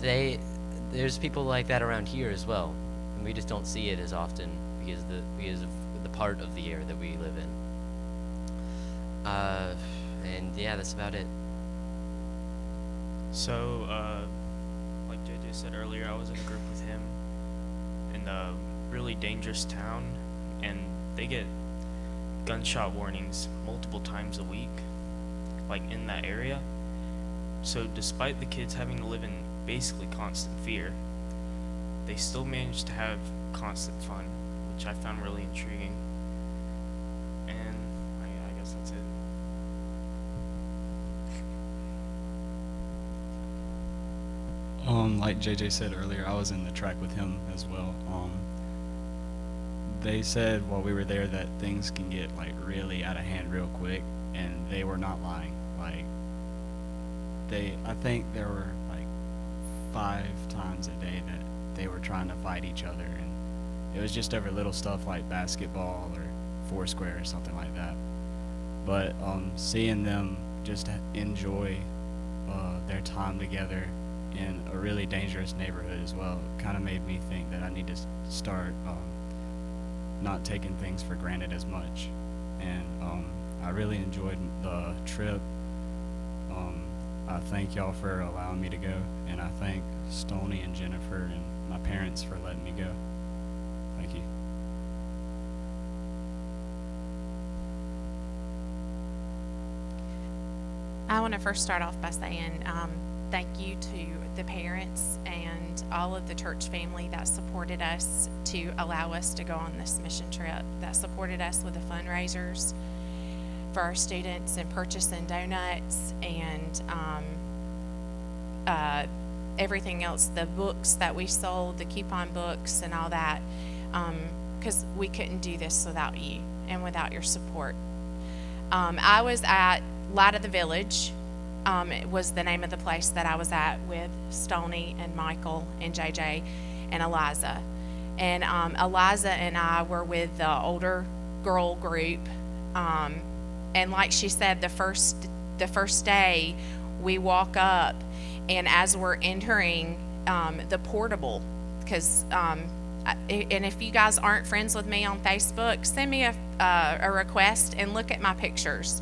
they there's people like that around here as well, and we just don't see it as often because the because of the part of the air that we live in. Uh, and yeah, that's about it. So, uh, like JJ said earlier, I was in a group with him, in a really dangerous town, and they get gunshot warnings multiple times a week, like in that area. So, despite the kids having to live in basically constant fear, they still manage to have constant fun, which I found really intriguing. Um, like JJ said earlier, I was in the track with him as well. Um, they said while we were there that things can get like really out of hand real quick, and they were not lying. Like they, I think there were like five times a day that they were trying to fight each other, and it was just over little stuff like basketball or foursquare or something like that. But um, seeing them just enjoy uh, their time together in a really dangerous neighborhood as well kind of made me think that I need to start um, not taking things for granted as much. And um, I really enjoyed the trip. Um, I thank y'all for allowing me to go, and I thank Stony and Jennifer and my parents for letting me go. Thank you. I want to first start off by saying um, thank you to the parents and all of the church family that supported us to allow us to go on this mission trip, that supported us with the fundraisers for our students and purchasing donuts and um, uh, everything else, the books that we sold, the coupon books and all that, because um, we couldn't do this without you and without your support. Um, I was at Light of the Village. Um, it was the name of the place that I was at with Stony and Michael and JJ and Eliza. And um, Eliza and I were with the older girl group. Um, and like she said, the first the first day we walk up, and as we're entering um, the portable, because um, and if you guys aren't friends with me on Facebook, send me a, uh, a request and look at my pictures.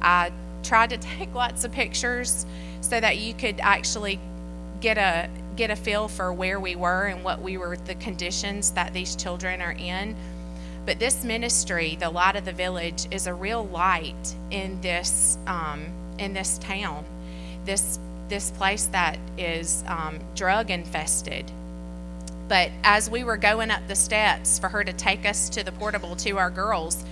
I tried to <laughs> take lots of pictures so that you could actually get a get a feel for where we were and what we were the conditions that these children are in. But this ministry, the light of the village, is a real light in this um, in this town, this this place that is um, drug infested. But as we were going up the steps for her to take us to the portable to our girls,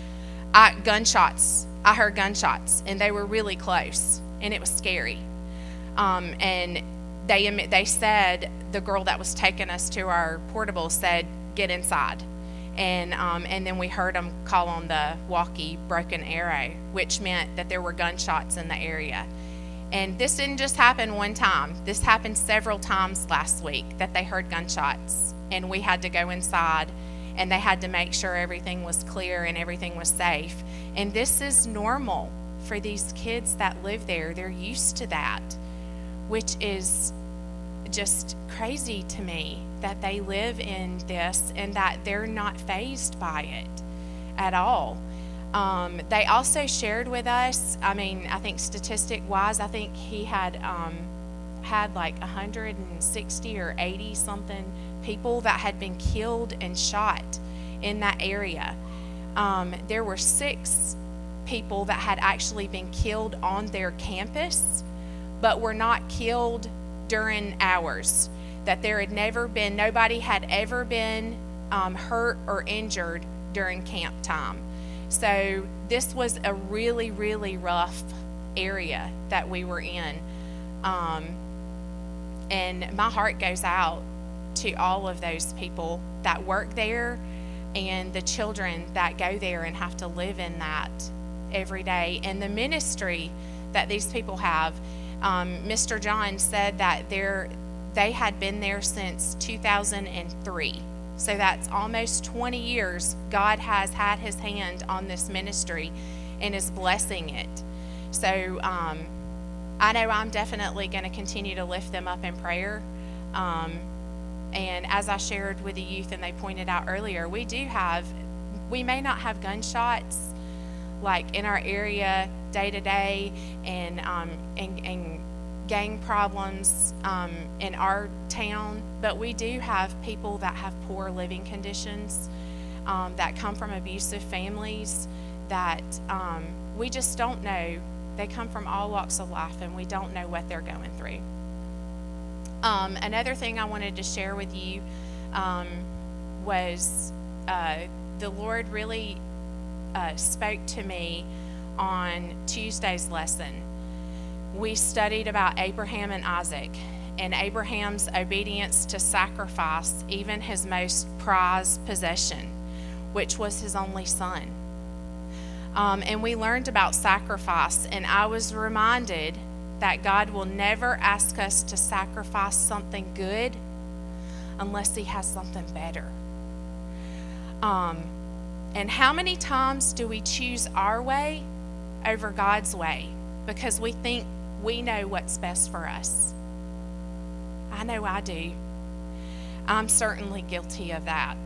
I, gunshots. I heard gunshots, and they were really close, and it was scary. Um, and they they said the girl that was taking us to our portable said, "Get inside." and um, and then we heard them call on the walkie broken arrow, which meant that there were gunshots in the area. And this didn't just happen one time. This happened several times last week that they heard gunshots, and we had to go inside, and they had to make sure everything was clear and everything was safe. And this is normal for these kids that live there. They're used to that, which is just crazy to me that they live in this and that they're not fazed by it at all. Um, they also shared with us, I mean, I think statistic wise, I think he had um, had like 160 or 80 something people that had been killed and shot in that area. Um, there were six people that had actually been killed on their campus, but were not killed during hours that there had never been, nobody had ever been um, hurt or injured during camp time. So this was a really, really rough area that we were in. Um, and my heart goes out to all of those people that work there and the children that go there and have to live in that every day. And the ministry that these people have. Um, Mr. John said that they're had been there since 2003. So that's almost 20 years God has had his hand on this ministry and is blessing it. So um, I know I'm definitely going to continue to lift them up in prayer. Um, and as I shared with the youth and they pointed out earlier, we do have, we may not have gunshots like in our area day to day and, um, and, and gang problems um, in our town, but we do have people that have poor living conditions um, that come from abusive families that um, we just don't know. They come from all walks of life, and we don't know what they're going through. Um, another thing I wanted to share with you um, was uh, the Lord really uh, spoke to me on Tuesday's lesson. We studied about Abraham and Isaac and Abraham's obedience to sacrifice even his most prized possession, which was his only son. Um, and we learned about sacrifice, and I was reminded that God will never ask us to sacrifice something good unless He has something better. Um, and how many times do we choose our way over God's way because we think we know what's best for us? I know I do. I'm certainly guilty of that.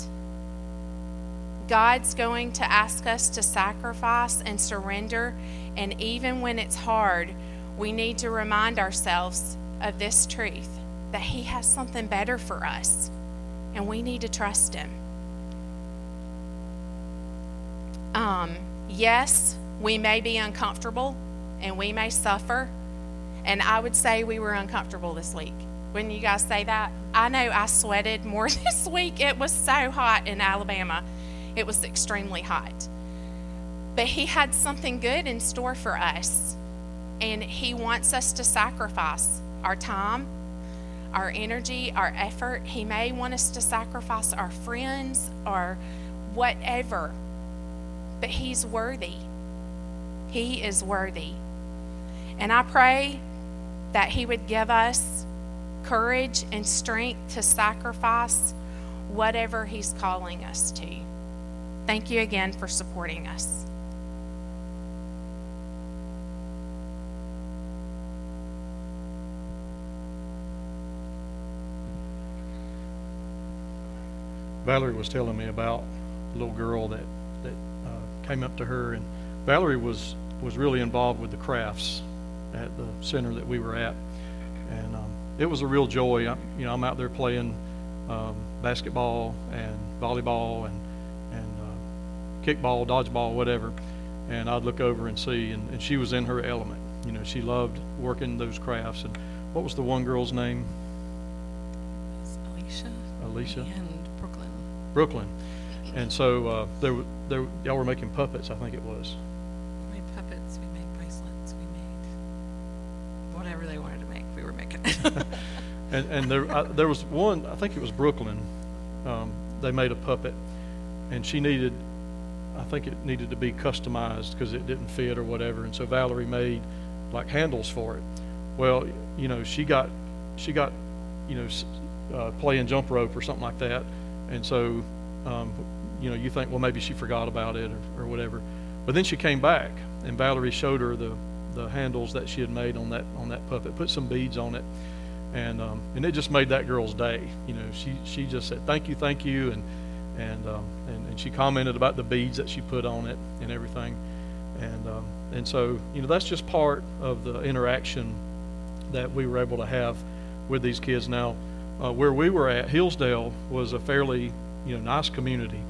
God's going to ask us to sacrifice and surrender, and even when it's hard, we need to remind ourselves of this truth that He has something better for us, and we need to trust Him. Um, yes, we may be uncomfortable and we may suffer, and I would say we were uncomfortable this week. Wouldn't you guys say that? I know I sweated more <laughs> this week. It was so hot in Alabama. It was extremely hot. But He had something good in store for us and He wants us to sacrifice our time, our energy, our effort. He may want us to sacrifice our friends or whatever, but He's worthy. He is worthy. And I pray that He would give us courage and strength to sacrifice whatever He's calling us to. Thank you again for supporting us. Valerie was telling me about a little girl that that uh, came up to her, and Valerie was was really involved with the crafts at the center that we were at, and um, it was a real joy. I, you know, I'm out there playing um, basketball and volleyball and and uh, kickball, dodgeball, whatever, and I'd look over and see, and, and she was in her element. You know, she loved working those crafts. And what was the one girl's name? Alicia. Alicia. Brooklyn. And so uh, there, were- there, y'all were making puppets, I think it was. We made puppets. We made bracelets. We made whatever they wanted to make. We were making. <laughs> And, and there, I, there was one, I think it was Brooklyn, um, they made a puppet, and she needed, I think it needed to be customized because it didn't fit or whatever, and so Valerie made like handles for it. Well, you know, she got, she got, you know, uh, playing jump rope or something like that, and so, um, you know, you think, well, maybe she forgot about it or, or whatever, but then she came back, and Valerie showed her the, the handles that she had made on that on that puppet, put some beads on it, and um, and it just made that girl's day. You know, she she just said thank you, thank you, and and um, and, and she commented about the beads that she put on it and everything, and um, and so you know that's just part of the interaction that we were able to have with these kids. Now, uh, where we were at, Hillsdale was a fairly you know nice community.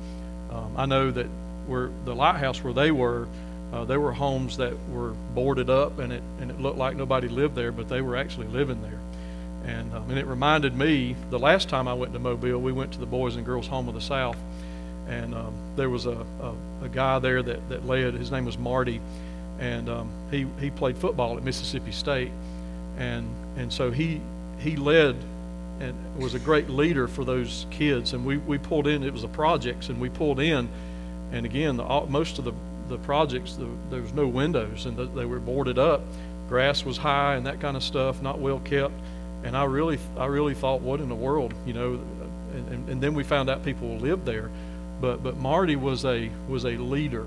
Um, I know that where the lighthouse where they were, uh, there were homes that were boarded up and it and it looked like nobody lived there, but they were actually living there. And, um, and it reminded me the last time I went to Mobile, we went to the Boys and Girls Home of the South, and um, there was a, a, a guy there that, that led. His name was Marty, and um, he he played football at Mississippi State, and and so he he led and was a great leader for those kids. And we, we pulled in. It was the projects, and we pulled in, and again, the, most of the the projects the, there was no windows, and the, they were boarded up. Grass was high and that kind of stuff, not well kept. And I really I really thought, what in the world, you know? And, and, and then we found out people lived there, but but Marty was a was a leader,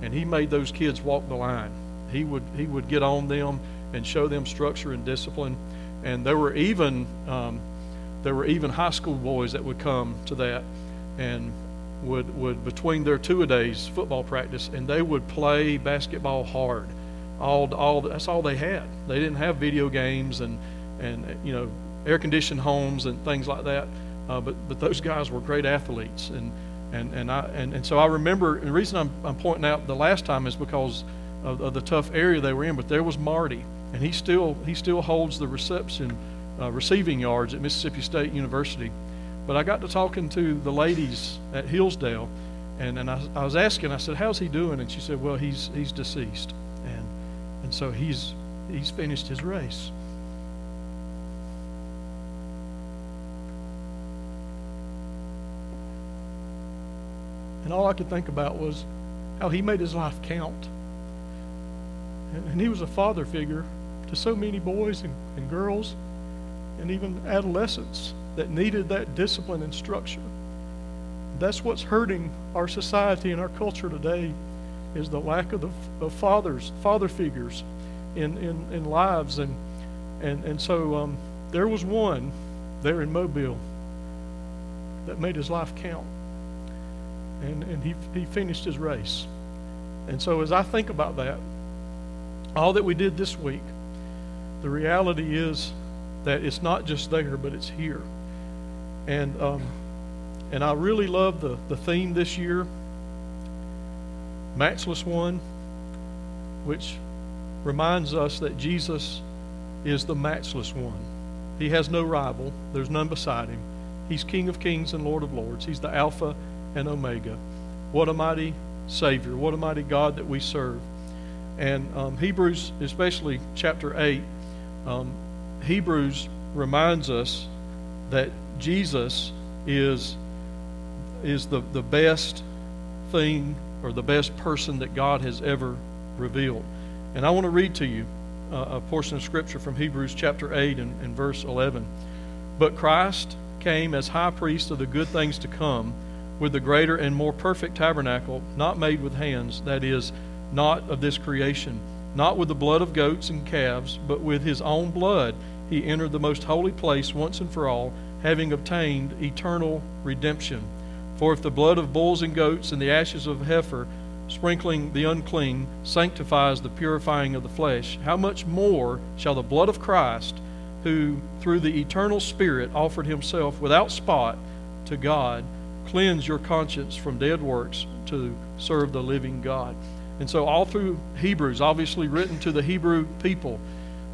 and he made those kids walk the line. He would he would get on them and show them structure and discipline. And there were even um, there were even high school boys that would come to that and would would between their two a days football practice and they would play basketball hard all all that's all they had. They didn't have video games and and you know air conditioned homes and things like that. Uh, but but those guys were great athletes and and and I and, and so I remember. The reason I'm I'm pointing out the last time is because of, of the tough area they were in. But there was Marty, and he still he still holds the reception uh, receiving yards at Mississippi State University. But I got to talking to the ladies at Hillsdale, and, and I, I was asking, I said, "How's he doing?" And she said, "Well, he's he's deceased, and and so he's he's finished his race." And all I could think about was how he made his life count. And, he was a father figure to so many boys and, and girls and even adolescents that needed that discipline and structure. That's what's hurting our society and our culture today is the lack of the of fathers, father figures in, in, in lives. And, and, and so um, there was one there in Mobile that made his life count. And, and he, he finished his race. And so as I think about that, all that we did this week, the reality is that it's not just there, but it's here. And um, and I really love the, the theme this year, Matchless One, which reminds us that Jesus is the matchless one. He has no rival, there's none beside him. He's King of kings and Lord of lords. He's the Alpha and Omega. What a mighty Savior. What a mighty God that we serve. And um, Hebrews, especially chapter 8, um, Hebrews reminds us that Jesus is, is the, the best thing or the best person that God has ever revealed. And I want to read to you uh, a portion of Scripture from Hebrews chapter 8 and, and verse 11. But Christ came as high priest of the good things to come with the greater and more perfect tabernacle, not made with hands, that is, not of this creation, not with the blood of goats and calves, but with his own blood he entered the most holy place once and for all, having obtained eternal redemption. For if the blood of bulls and goats and the ashes of heifer, sprinkling the unclean, sanctifies the purifying of the flesh, how much more shall the blood of Christ, who through the eternal Spirit offered himself without spot to God, cleanse your conscience from dead works to serve the living God? And so, all through Hebrews, obviously written to the Hebrew people,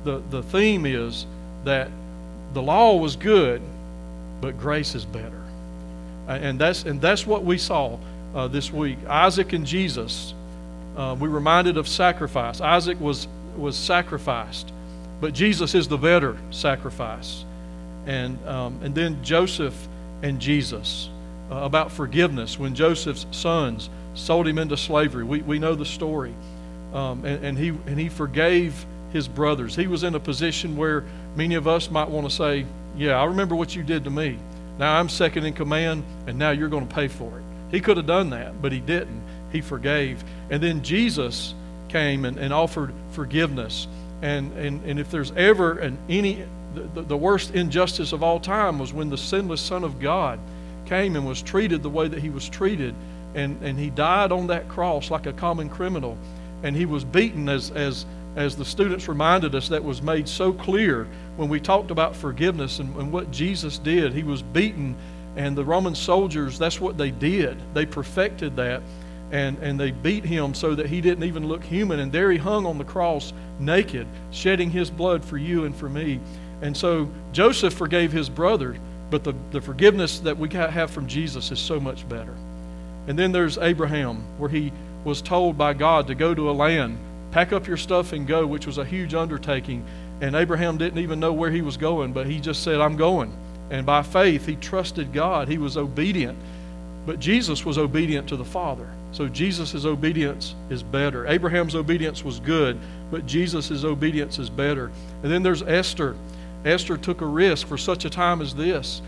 the, the theme is that the law was good, but grace is better. And that's, and that's what we saw uh, this week. Isaac and Jesus, uh, we reminded of sacrifice. Isaac was, was sacrificed, but Jesus is the better sacrifice. And, um, and then Joseph and Jesus uh, about forgiveness when Joseph's sons sold him into slavery. We, we know the story. Um, and, and, he, and he forgave his brothers. He was in a position where many of us might want to say, Yeah, I remember what you did to me. Now I'm second in command, and now you're going to pay for it. He could have done that, but he didn't. He forgave. And then Jesus came and, and offered forgiveness. And, and, and if there's ever an, any, the, the worst injustice of all time was when the sinless Son of God came and was treated the way that he was treated. And, and he died on that cross like a common criminal. And he was beaten as, as as the students reminded us, that was made so clear when we talked about forgiveness and, and, what Jesus did. He was beaten, and the Roman soldiers, that's what they did. They perfected that, and, and they beat him so that he didn't even look human. And there he hung on the cross naked, shedding his blood for you and for me. And so Joseph forgave his brother, but the, the forgiveness that we have from Jesus is so much better. And then there's Abraham, where he was told by God to go to a land Pack up your stuff and go, which was a huge undertaking. And Abraham didn't even know where he was going, but he just said, I'm going. And by faith, he trusted God. He was obedient. But Jesus was obedient to the Father. So Jesus' obedience is better. Abraham's obedience was good, but Jesus' obedience is better. And then there's Esther. Esther took a risk for such a time as this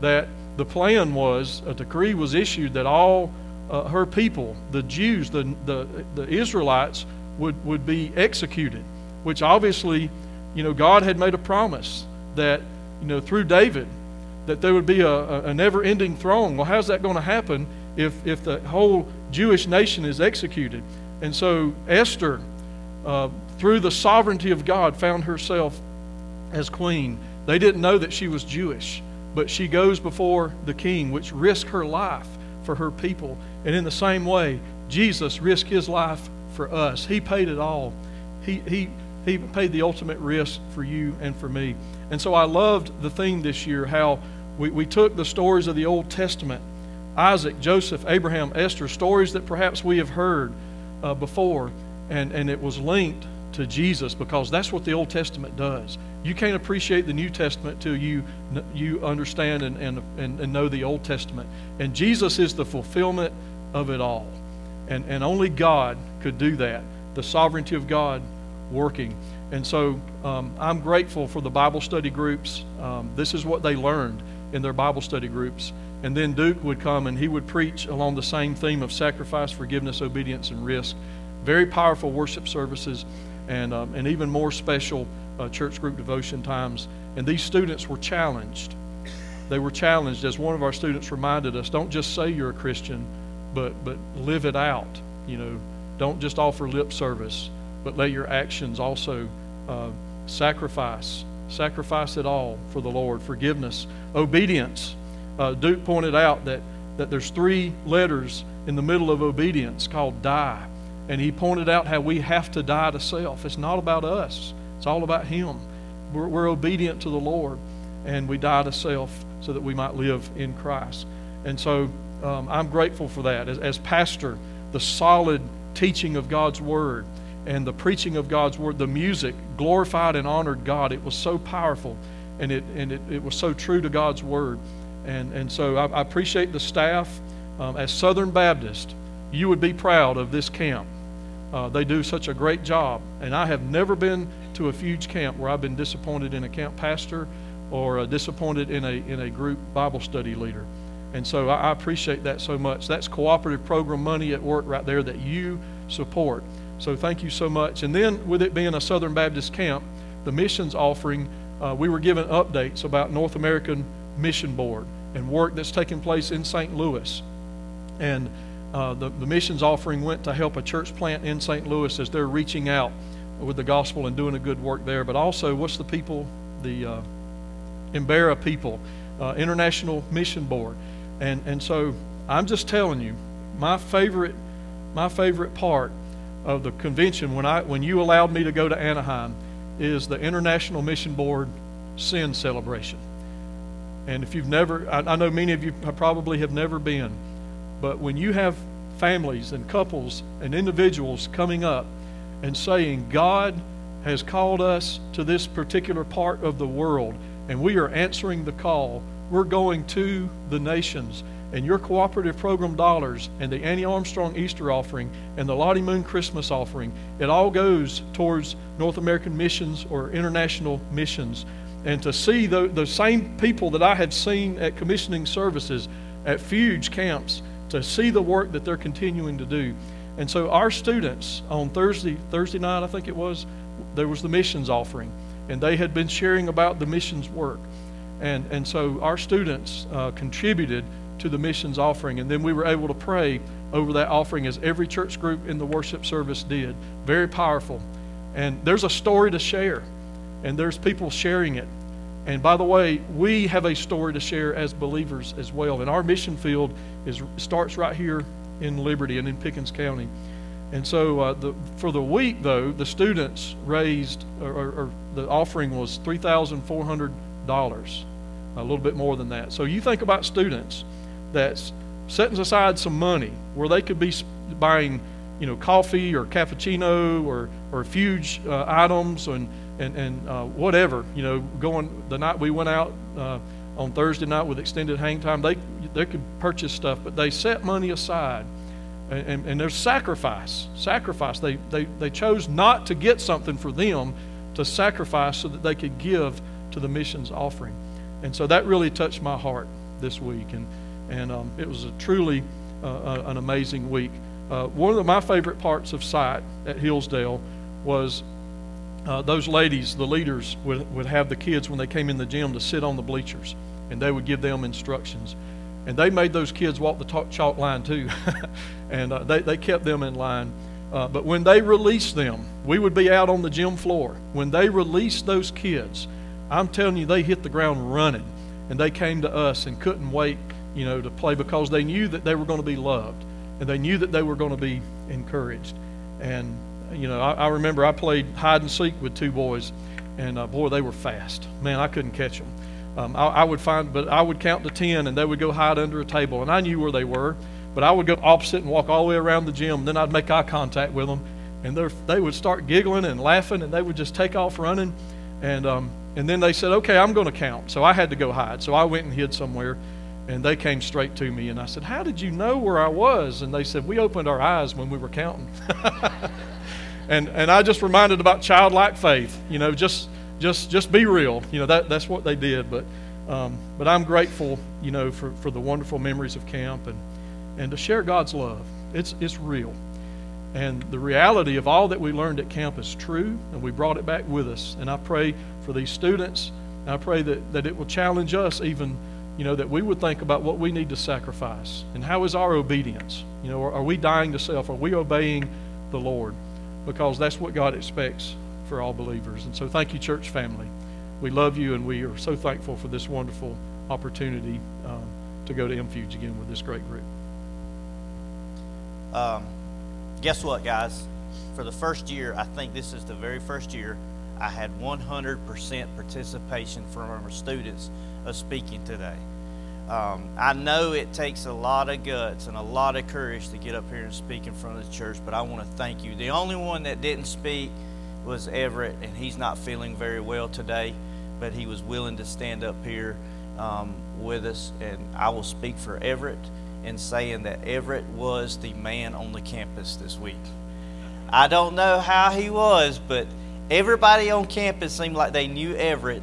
that the plan was, a decree was issued that all uh, her people, the Jews, the, the, the Israelites, would, would be executed, which obviously, you know, God had made a promise that, you know, through David, that there would be a, a, never ending throne. Well, how's that going to happen if, if the whole Jewish nation is executed? And so Esther, uh, through the sovereignty of God, found herself as queen. They didn't know that she was Jewish, but she goes before the king, which risked her life for her people. And in the same way, Jesus risked his life for us. He paid it all. He, he, he paid the ultimate risk for you and for me. And so I loved the theme this year how we, we took the stories of the Old Testament Isaac, Joseph, Abraham, Esther, stories that perhaps we have heard uh, before, and, and it was linked to Jesus because that's what the Old Testament does. You can't appreciate the New Testament till you you understand and, and, and, and know the Old Testament. And Jesus is the fulfillment of it all. And, and only God could do that, the sovereignty of God working. And so um, I'm grateful for the Bible study groups. Um, this is what they learned in their Bible study groups. And then Duke would come and he would preach along the same theme of sacrifice, forgiveness, obedience, and risk. Very powerful worship services and, um, and even more special uh, church group devotion times. And these students were challenged. They were challenged, as one of our students reminded us don't just say you're a Christian, but, but live it out. You know, don't just offer lip service, but let your actions also uh, sacrifice. Sacrifice it all for the Lord. Forgiveness, obedience. Uh, Duke pointed out that, that there's three letters in the middle of obedience called die. And he pointed out how we have to die to self. It's not about us, it's all about Him. We're, we're obedient to the Lord, and we die to self so that we might live in Christ. And so um, I'm grateful for that. As, as pastor, the solid teaching of God's Word and the preaching of God's Word, the music glorified and honored God. It was so powerful, and it, and it, it was so true to God's Word. And, and so I, I appreciate the staff. Um, as Southern Baptist, you would be proud of this camp. Uh, they do such a great job. And I have never been to a huge camp where I've been disappointed in a camp pastor or uh, disappointed in a, in a group Bible study leader. And so I, appreciate that so much. That's cooperative program money at work right there that you support. So thank you so much. And then, with it being a Southern Baptist camp, the missions offering, uh, we were given updates about North American Mission Board and work that's taking place in St. Louis. And uh, the, the missions offering went to help a church plant in St. Louis as they're reaching out with the gospel and doing a good work there. But also, what's the people, the uh, Embera people, uh, International Mission Board, and and so I'm just telling you, my favorite, my favorite part of the convention when I when you allowed me to go to Anaheim is the International Mission Board Sending Celebration. And if you've never, I, I know many of you probably have never been but when you have families and couples and individuals coming up and saying, God has called us to this particular part of the world, and we are answering the call, we're going to the nations. And your cooperative program dollars and the Annie Armstrong Easter offering and the Lottie Moon Christmas offering, it all goes towards North American missions or international missions. And to see the, the same people that I have seen at commissioning services at Fuge camps to see the work that they're continuing to do. And so our students on Thursday, Thursday night, I think it was, there was the missions offering, and they had been sharing about the missions work. And, and so our students uh, contributed to the missions offering, and then we were able to pray over that offering as every church group in the worship service did. Very powerful. And there's a story to share, and there's people sharing it. And by the way, we have a story to share as believers as well. And our mission field is starts right here in Liberty and in Pickens County. And so uh, the, for the week, though, the students raised, or, or, or the offering was $3,400, a little bit more than that. So you think about students that's setting aside some money where they could be buying, you know, coffee or cappuccino or, or Fuge uh, items and, and, and uh, whatever, you know, going the night we went out uh, on Thursday night with extended hang time, they, they could purchase stuff, but they set money aside. And, and, and there's sacrifice. Sacrifice. They, they, they chose not to get something for them to sacrifice so that they could give to the missions offering. And so that really touched my heart this week. And, and um, it was a truly uh, uh an amazing week. Uh, one of my favorite parts of site at Hillsdale was uh, those ladies, the leaders, would, would have the kids when they came in the gym to sit on the bleachers, and they would give them instructions. And they made those kids walk the chalk line too, <laughs> and uh, they, they kept them in line. Uh, but when they released them, we would be out on the gym floor. When they released those kids, I'm telling you, they hit the ground running. And they came to us and couldn't wait, you know, to play because they knew that they were going to be loved and they knew that they were going to be encouraged. And, you know, I, I remember I played hide and seek with two boys, and uh, boy, they were fast. Man, I couldn't catch them. Um, I, I would find, but I would count to 10 and they would go hide under a table, and I knew where they were. But I would go opposite and walk all the way around the gym. Then I'd make eye contact with them, and they would start giggling and laughing, and they would just take off running. And um, and then they said, "Okay, I'm going to count." So I had to go hide. So I went and hid somewhere, and they came straight to me. And I said, "How did you know where I was?" And they said, "We opened our eyes when we were counting." <laughs> and and I just reminded about childlike faith. You know, just just just be real. You know that that's what they did. But um, but I'm grateful. You know for for the wonderful memories of camp and and to share God's love. It's, it's real. And the reality of all that we learned at camp is true, and we brought it back with us. And I pray for these students, I pray that, that it will challenge us even, you know, that we would think about what we need to sacrifice. And how is our obedience? You know, are, are we dying to self? Are we obeying the Lord? Because that's what God expects for all believers. And so thank you, church family. We love you, and we are so thankful for this wonderful opportunity um, to go to MFuge again with this great group. Um, guess what, guys? For the first year, I think this is the very first year I had 100% participation from our students of speaking today. Um, I know it takes a lot of guts and a lot of courage to get up here and speak in front of the church, but I want to thank you. The only one that didn't speak was Everett, and he's not feeling very well today, but he was willing to stand up here um, with us, and I will speak for Everett in saying that Everett was the man on the campus this week. I don't know how he was, but everybody on campus seemed like they knew Everett.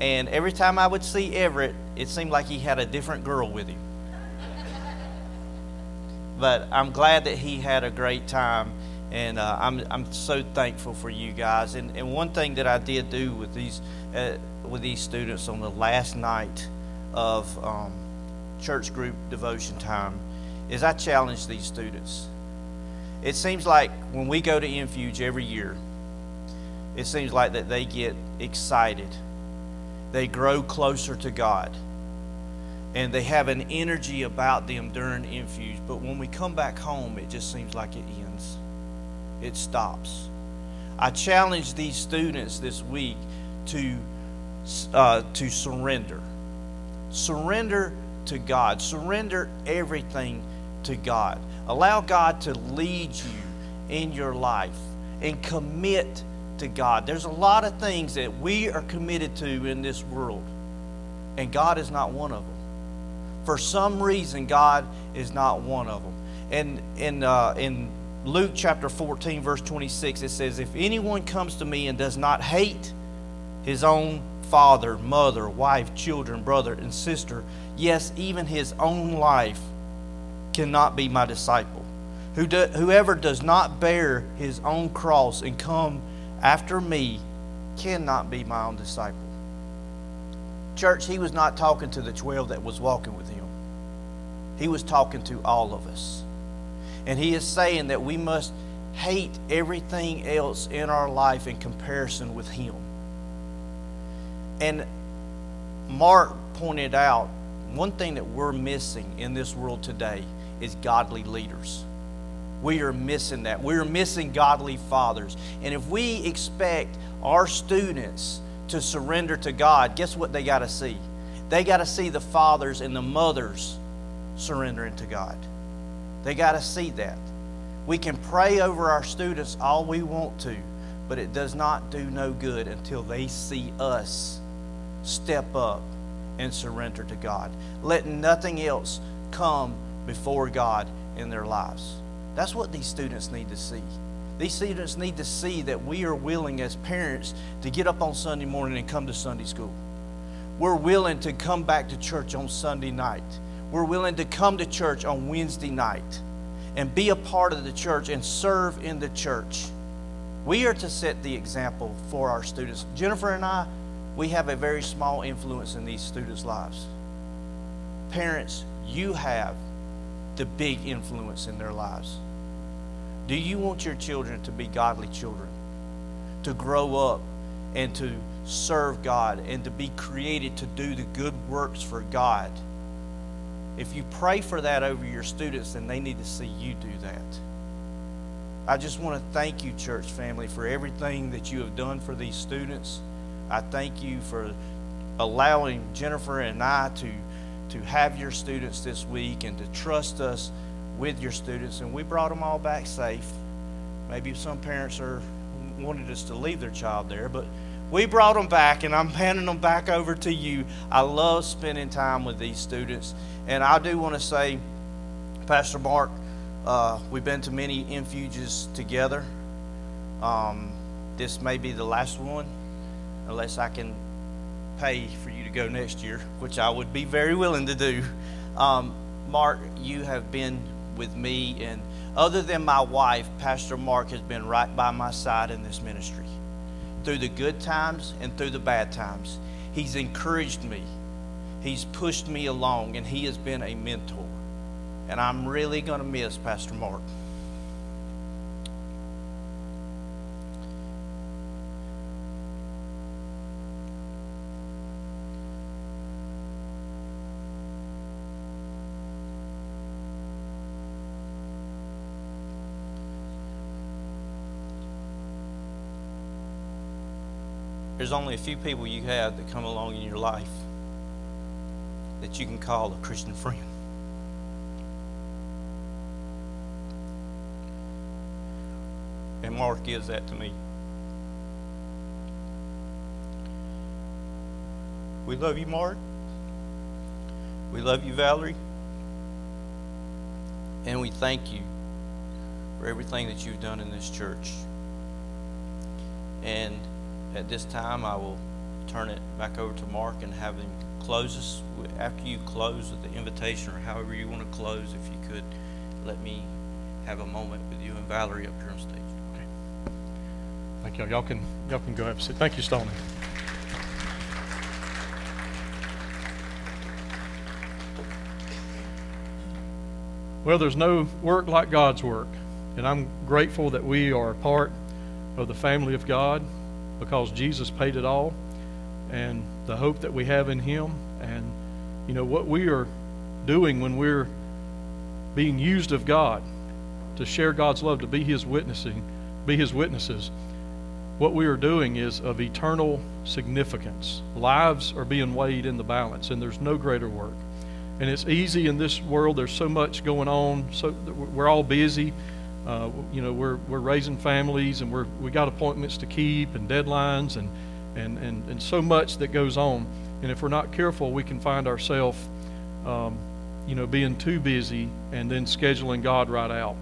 And every time I would see Everett, it seemed like he had a different girl with him. but I'm glad that he had a great time. And uh, I'm, I'm so thankful for you guys. And, and one thing that I did do with these, uh, with these students on the last night of um, church group devotion time is I challenge these students. It seems like when we go to MFuge every year, it seems like that they get excited. They grow closer to God. And they have an energy about them during MFuge. But when we come back home, it just seems like it ends. It stops. I challenge these students this week to, uh, to surrender. Surrender to God. Surrender everything to God. Allow God to lead you in your life and commit to God. There's a lot of things that we are committed to in this world, and God is not one of them. For some reason, God is not one of them. And in, uh, in Luke chapter 14, verse 26, it says, If anyone comes to me and does not hate his own father, mother, wife, children, brother, and sister, yes, even his own life, cannot be my disciple. Who do, whoever does not bear his own cross and come after me cannot be my own disciple. Church, he was not talking to the 12 that was walking with him. He was talking to all of us. And he is saying that we must hate everything else in our life in comparison with him. And Mark pointed out one thing that we're missing in this world today is godly leaders. We are missing that. We're missing godly fathers. And if we expect our students to surrender to God, guess what they got to see? They got to see the fathers and the mothers surrendering to God. They got to see that. We can pray over our students all we want to, but it does not do no good until they see us step up and surrender to God. Let nothing else come before God in their lives. That's what these students need to see. These students need to see that we are willing as parents to get up on Sunday morning and come to Sunday school. We're willing to come back to church on Sunday night. We're willing to come to church on Wednesday night and be a part of the church and serve in the church. We are to set the example for our students. Jennifer and I, we have a very small influence in these students' lives. Parents, you have the big influence in their lives. Do you want your children to be godly children? To grow up and to serve God and to be created to do the good works for God? If you pray for that over your students, then they need to see you do that. I just want to thank you, church family, for everything that you have done for these students. I thank you for allowing Jennifer and I to, to have your students this week and to trust us with your students. And we brought them all back safe. Maybe some parents are wanted us to leave their child there, but we brought them back, and I'm handing them back over to you. I love spending time with these students. And I do want to say, Pastor Mark, uh, we've been to many MFuges together. Um, this may be the last one, unless I can pay for you to go next year, which I would be very willing to do. Um, Mark, you have been with me, and other than my wife, Pastor Mark has been right by my side in this ministry through the good times and through the bad times. He's encouraged me, he's pushed me along, and he has been a mentor. And I'm really going to miss Pastor Mark. There's only a few people you have that come along in your life that you can call a Christian friend. And Mark gives that to me. We love you, Mark. We love you, Valerie. And we thank you for everything that you've done in this church. And at this time, I will turn it back over to Mark and have him close us. After you close with the invitation, or however you want to close, if you could let me have a moment with you and Valerie up here on stage. Okay. Thank y'all. Y'all can y'all can go up. seat. Thank you, Stoney. Well, there's no work like God's work, and I'm grateful that we are a part of the family of God because Jesus paid it all, and the hope that we have in Him, and you know what we are doing when we're being used of God to share God's love, to be His witnessing, be His witnesses what we are doing is of eternal significance. Lives are being weighed in the balance, and there's no greater work. And it's easy in this world. There's so much going on. So we're all busy. Uh, you know, we're we're raising families, and we're we got appointments to keep, and deadlines, and and and and so much that goes on. And if we're not careful, we can find ourselves, um, you know, being too busy and then scheduling God right out.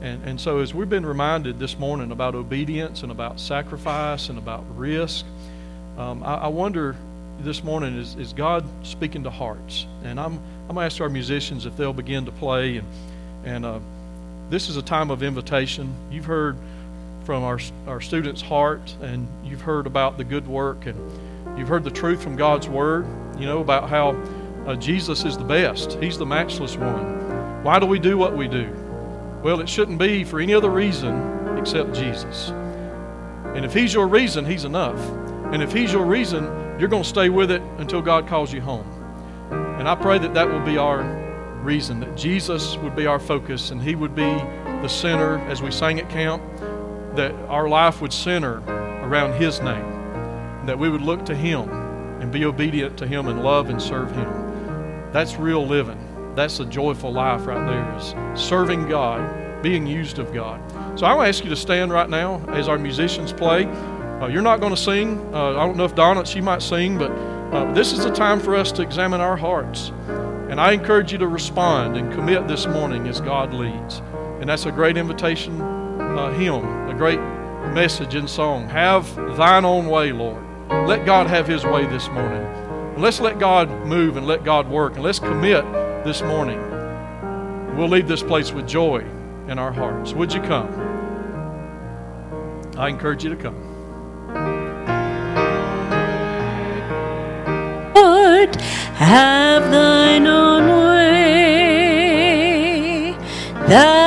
And, and so, as we've been reminded this morning about obedience and about sacrifice and about risk, um, I, I, wonder this morning is, is God speaking to hearts? And I'm, I'm going to ask our musicians if they'll begin to play. And, and uh, this is a time of invitation. You've heard from our, our students' heart, and you've heard about the good work, and you've heard the truth from God's Word, you know, about how uh, Jesus is the best, He's the matchless one. Why do we do what we do? Well, it shouldn't be for any other reason except Jesus. And if He's your reason, He's enough. And if He's your reason, you're going to stay with it until God calls you home. And I pray that that will be our reason, that Jesus would be our focus and He would be the center, as we sang at camp, that our life would center around His name, that we would look to Him and be obedient to Him and love and serve Him. That's real living that's a joyful life right there is serving God, being used of God. So I want to ask you to stand right now as our musicians play. Uh, you're not going to sing. Uh, I don't know if Donna, she might sing, but uh, this is a time for us to examine our hearts. And I encourage you to respond and commit this morning as God leads. And that's a great invitation uh, hymn, a great message and song. Have thine own way, Lord. Let God have his way this morning. And let's let God move and let God work. And let's commit this morning. We'll leave this place with joy in our hearts. Would you come? I encourage you to come. Lord, have thine own way. Thou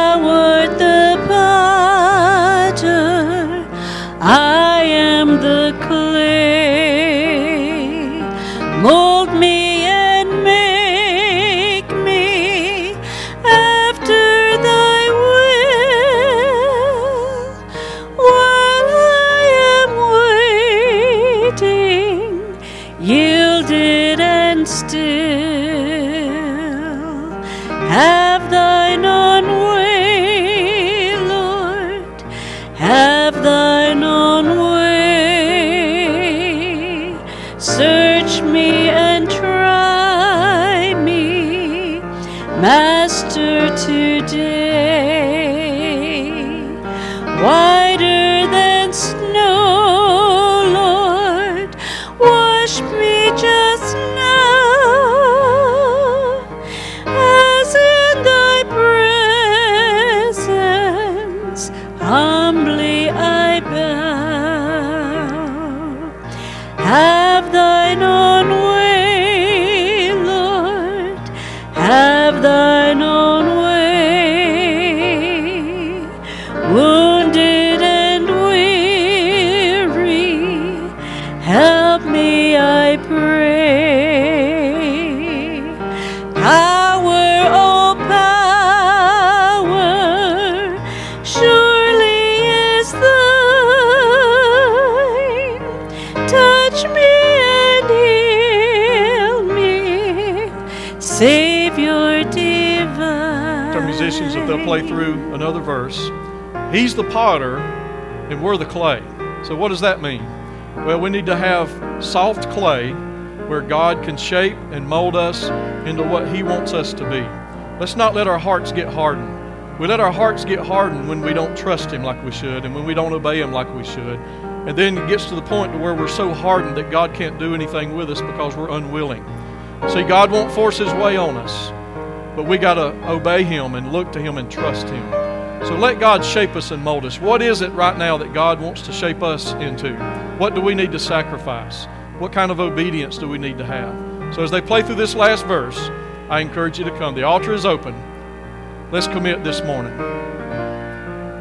play through another verse. He's the potter, and we're the clay. So, what does that mean? Well, we need to have soft clay where God can shape and mold us into what He wants us to be. Let's not let our hearts get hardened. We let our hearts get hardened when we don't trust Him like we should and when we don't obey Him like we should. And then it gets to the point where we're so hardened that God can't do anything with us because we're unwilling. See, God won't force His way on us, but we got to obey Him and look to Him and trust Him. So let God shape us and mold us. What is it right now that God wants to shape us into? What do we need to sacrifice? What kind of obedience do we need to have? So as they play through this last verse, I encourage you to come. The altar is open. Let's commit this morning.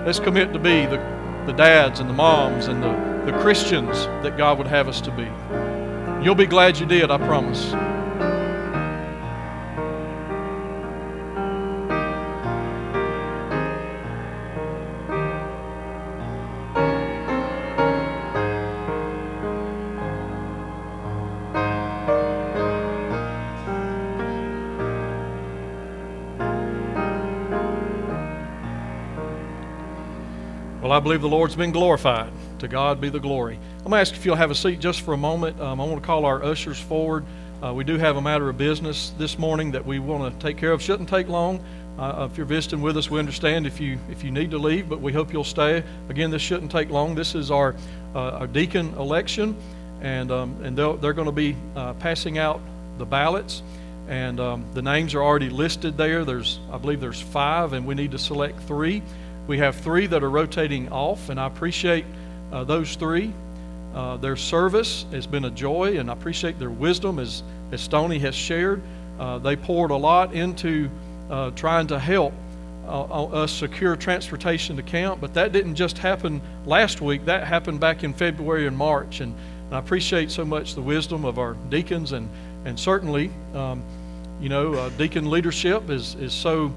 Let's commit to be the, the dads and the moms and the, the Christians that God would have us to be. You'll be glad you did, I promise. Well, I believe the Lord's been glorified. To God be the glory. I'm going to ask if you'll have a seat just for a moment. Um, I want to call our ushers forward. Uh, we do have a matter of business this morning that we want to take care of. Shouldn't take long. Uh, if you're visiting with us, we understand if you if you need to leave, but we hope you'll stay. Again, this shouldn't take long. This is our uh, our deacon election, and um, and they're, they're going to be uh, passing out the ballots, and um, the names are already listed there. There's I believe there's five, and we need to select three. We have three that are rotating off, and I appreciate uh, those three. Uh, their service has been a joy, and I appreciate their wisdom, as, as Stony has shared. Uh, they poured a lot into uh, trying to help uh, us secure transportation to camp, but that didn't just happen last week. That happened back in February and March, and, and I appreciate so much the wisdom of our deacons, and, and certainly, um, you know, uh, deacon leadership is, is so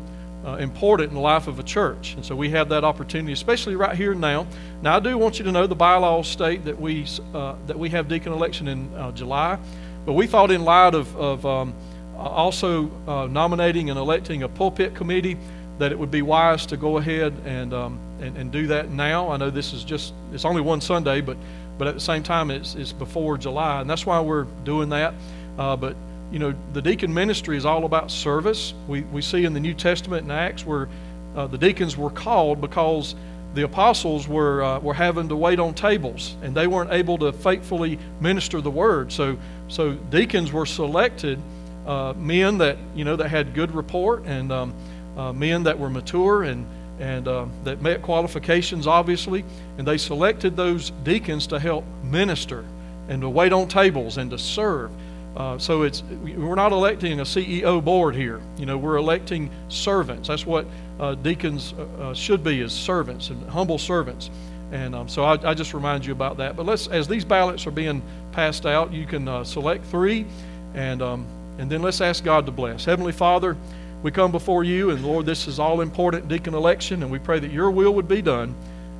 uh, important in the life of a church. And so we have that opportunity, especially right here now. Now, I do want you to know the bylaws state that we, uh, that we have deacon election in uh, July, but we thought in light of, of um, also uh, nominating and electing a pulpit committee that it would be wise to go ahead and, um, and, and do that now. I know this is just, it's only one Sunday, but, but at the same time, it's, it's before July, and that's why we're doing that. Uh, but you know, the deacon ministry is all about service. We, we see in the New Testament in Acts where uh, the deacons were called because the apostles were, uh, were having to wait on tables and they weren't able to faithfully minister the word. So, so deacons were selected, uh, men that, you know, that had good report and um, uh, men that were mature and, and uh, that met qualifications, obviously. And they selected those deacons to help minister and to wait on tables and to serve. Uh, so it's we're not electing a CEO board here. You know, we're electing servants. That's what uh, deacons uh, uh, should be as servants and humble servants. And um, so I, I, just remind you about that. But let's, as these ballots are being passed out, you can uh, select three, and um, and then let's ask God to bless. Heavenly Father, we come before you, and Lord, this is all important deacon election, and we pray that Your will would be done.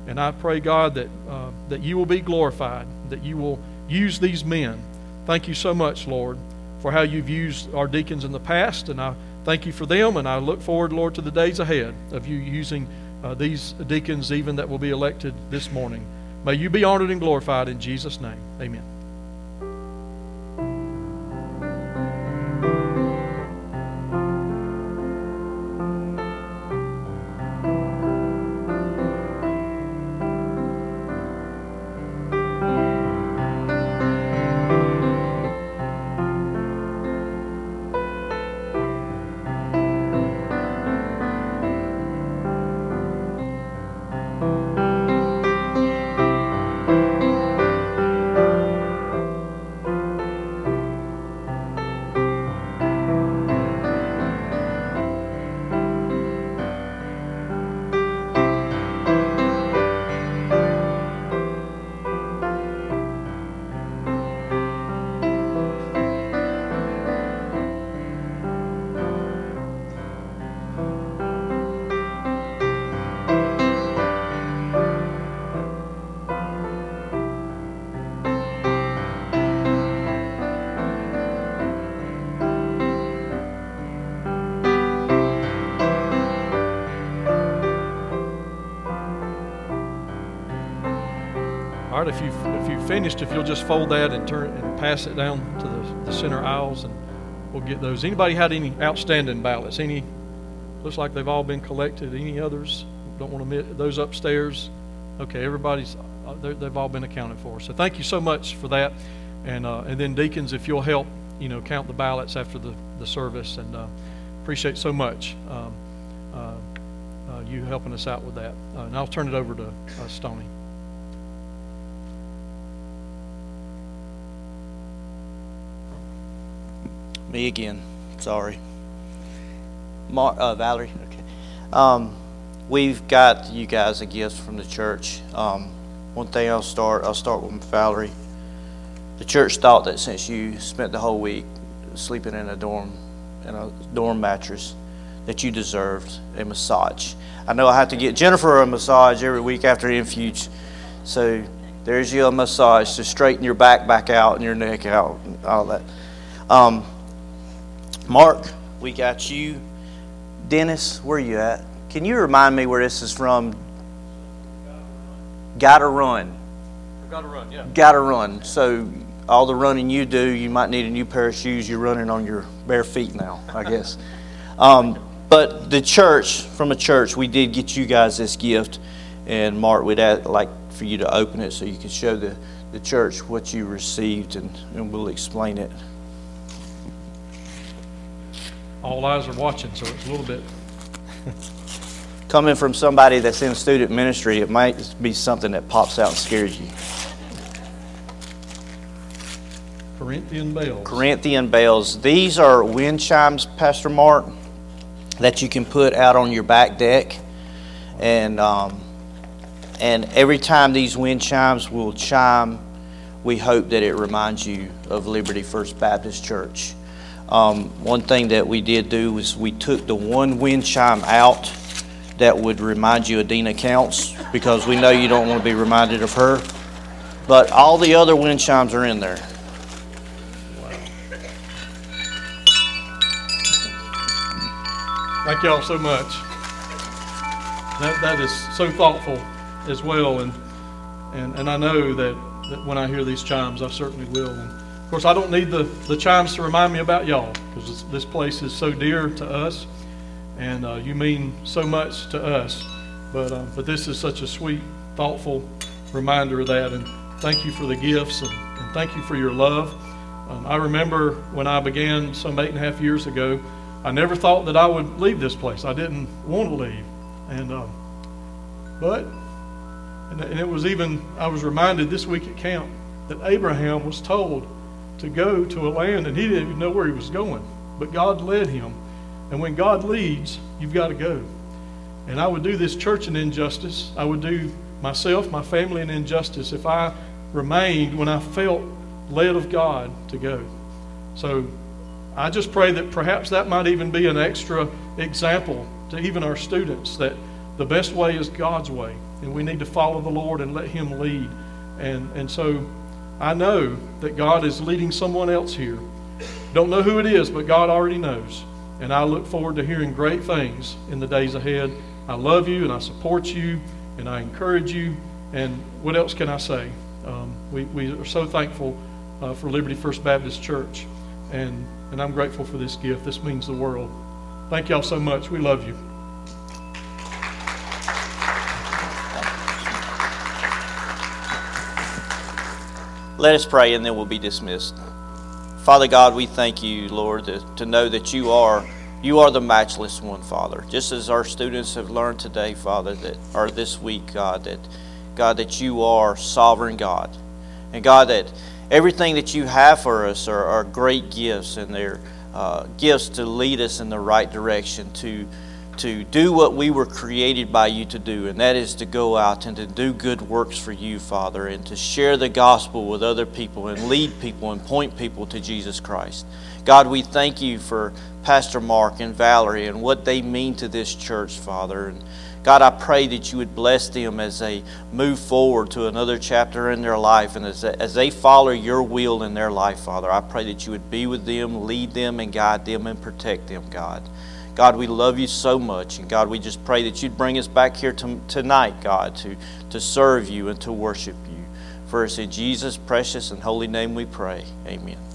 And I pray, God, that that You will be glorified, that You will use these men Thank you so much, Lord, for how you've used our deacons in the past, and I thank you for them, and I look forward, Lord, to the days ahead of you using uh, these deacons, even that will be elected this morning. May you be honored and glorified in Jesus' name. Amen. Finished, if you'll just fold that and turn and pass it down to the, the center aisles, and we'll get those. Anybody had any outstanding ballots? Any? Looks like they've all been collected. Any others? Don't want to miss those upstairs. Okay, everybody's uh, they've all been accounted for. So thank you so much for that, and uh, and then deacons, if you'll help, you know, count the ballots after the the service, and uh, appreciate so much. Um, uh, uh, you helping us out with that. Uh, and I'll turn it over to Stony. Me again. Sorry. Mar- uh, Valerie. Okay. Um, we've got you guys a gift from the church. Um, one thing I'll start. I'll start with Valerie. The church thought that since you spent the whole week sleeping in a dorm in a dorm mattress, that you deserved a massage. I know I have to get Jennifer a massage every week after MFuge. So there's your massage to straighten your back back out and your neck out and all that. Um, Mark, we got you. Dennis, where are you at? Can you remind me where this is from? Gotta run. Gotta run, yeah. Gotta run. So all the running you do, you might need a new pair of shoes. You're running on your bare feet now, I <laughs> guess. Um, but the church, from a church, we did get you guys this gift, and Mark, we'd like for you to open it so you can show the, the church what you received, and, and we'll explain it. All eyes are watching, so it's a little bit. <laughs> Coming from somebody that's in student ministry, it might be something that pops out and scares you. Corinthian bells. Corinthian bells. These are wind chimes, Pastor Mark that you can put out on your back deck. And, um, and every time these wind chimes will chime, we hope that it reminds you of Liberty First Baptist Church. Um, one thing that we did do was we took the one wind chime out that would remind you of Dina Counts because we know you don't want to be reminded of her. But all the other wind chimes are in there. Thank y'all so much. That, that is so thoughtful as well. And, and, and I know that, that when I hear these chimes, I certainly will. And of course, I don't need the, the chimes to remind me about y'all because this, place is so dear to us and uh, you mean so much to us. But, uh, but this is such a sweet, thoughtful reminder of that. And thank you for the gifts and, and thank you for your love. Um, I remember when I began some eight and a half years ago. I never thought that I would leave this place. I didn't want to leave, and um, but and, and it was even I was reminded this week at camp that Abraham was told to go to a land and he didn't even know where he was going, but God led him. And when God leads, you've got to go. And I would do this church an injustice. I would do myself, my family an injustice if I remained when I felt led of God to go. So I just pray that perhaps that might even be an extra example to even our students that the best way is God's way, and we need to follow the Lord and let Him lead. And, and so I know that God is leading someone else here. Don't know who it is, but God already knows. And I look forward to hearing great things in the days ahead. I love you and I support you and I encourage you. And what else can I say? Um, we, we are so thankful uh, for Liberty First Baptist Church. And and I'm grateful for this gift. This means the world. Thank y'all so much. We love you. Let us pray and then we'll be dismissed. Father God, we thank you, Lord, to, know that you are you are the matchless one, Father. Just as our students have learned today, Father, that or this week, God, that God, that you are sovereign God. And God, that everything that you have for us are, are great gifts, and they're uh, gifts to lead us in the right direction, to, to do what we were created by you to do, and that is to go out and to do good works for you, Father, and to share the gospel with other people and lead people and point people to Jesus Christ. God, we thank you for Pastor Mark and Valerie and what they mean to this church, Father. And God, I pray that you would bless them as they move forward to another chapter in their life and as as they follow your will in their life, Father. I pray that you would be with them, lead them, and guide them and protect them, God. God, we love you so much. And God, we just pray that you'd bring us back here to, tonight, God, to, to serve you and to worship you. For it's in Jesus' precious and holy name we pray. Amen.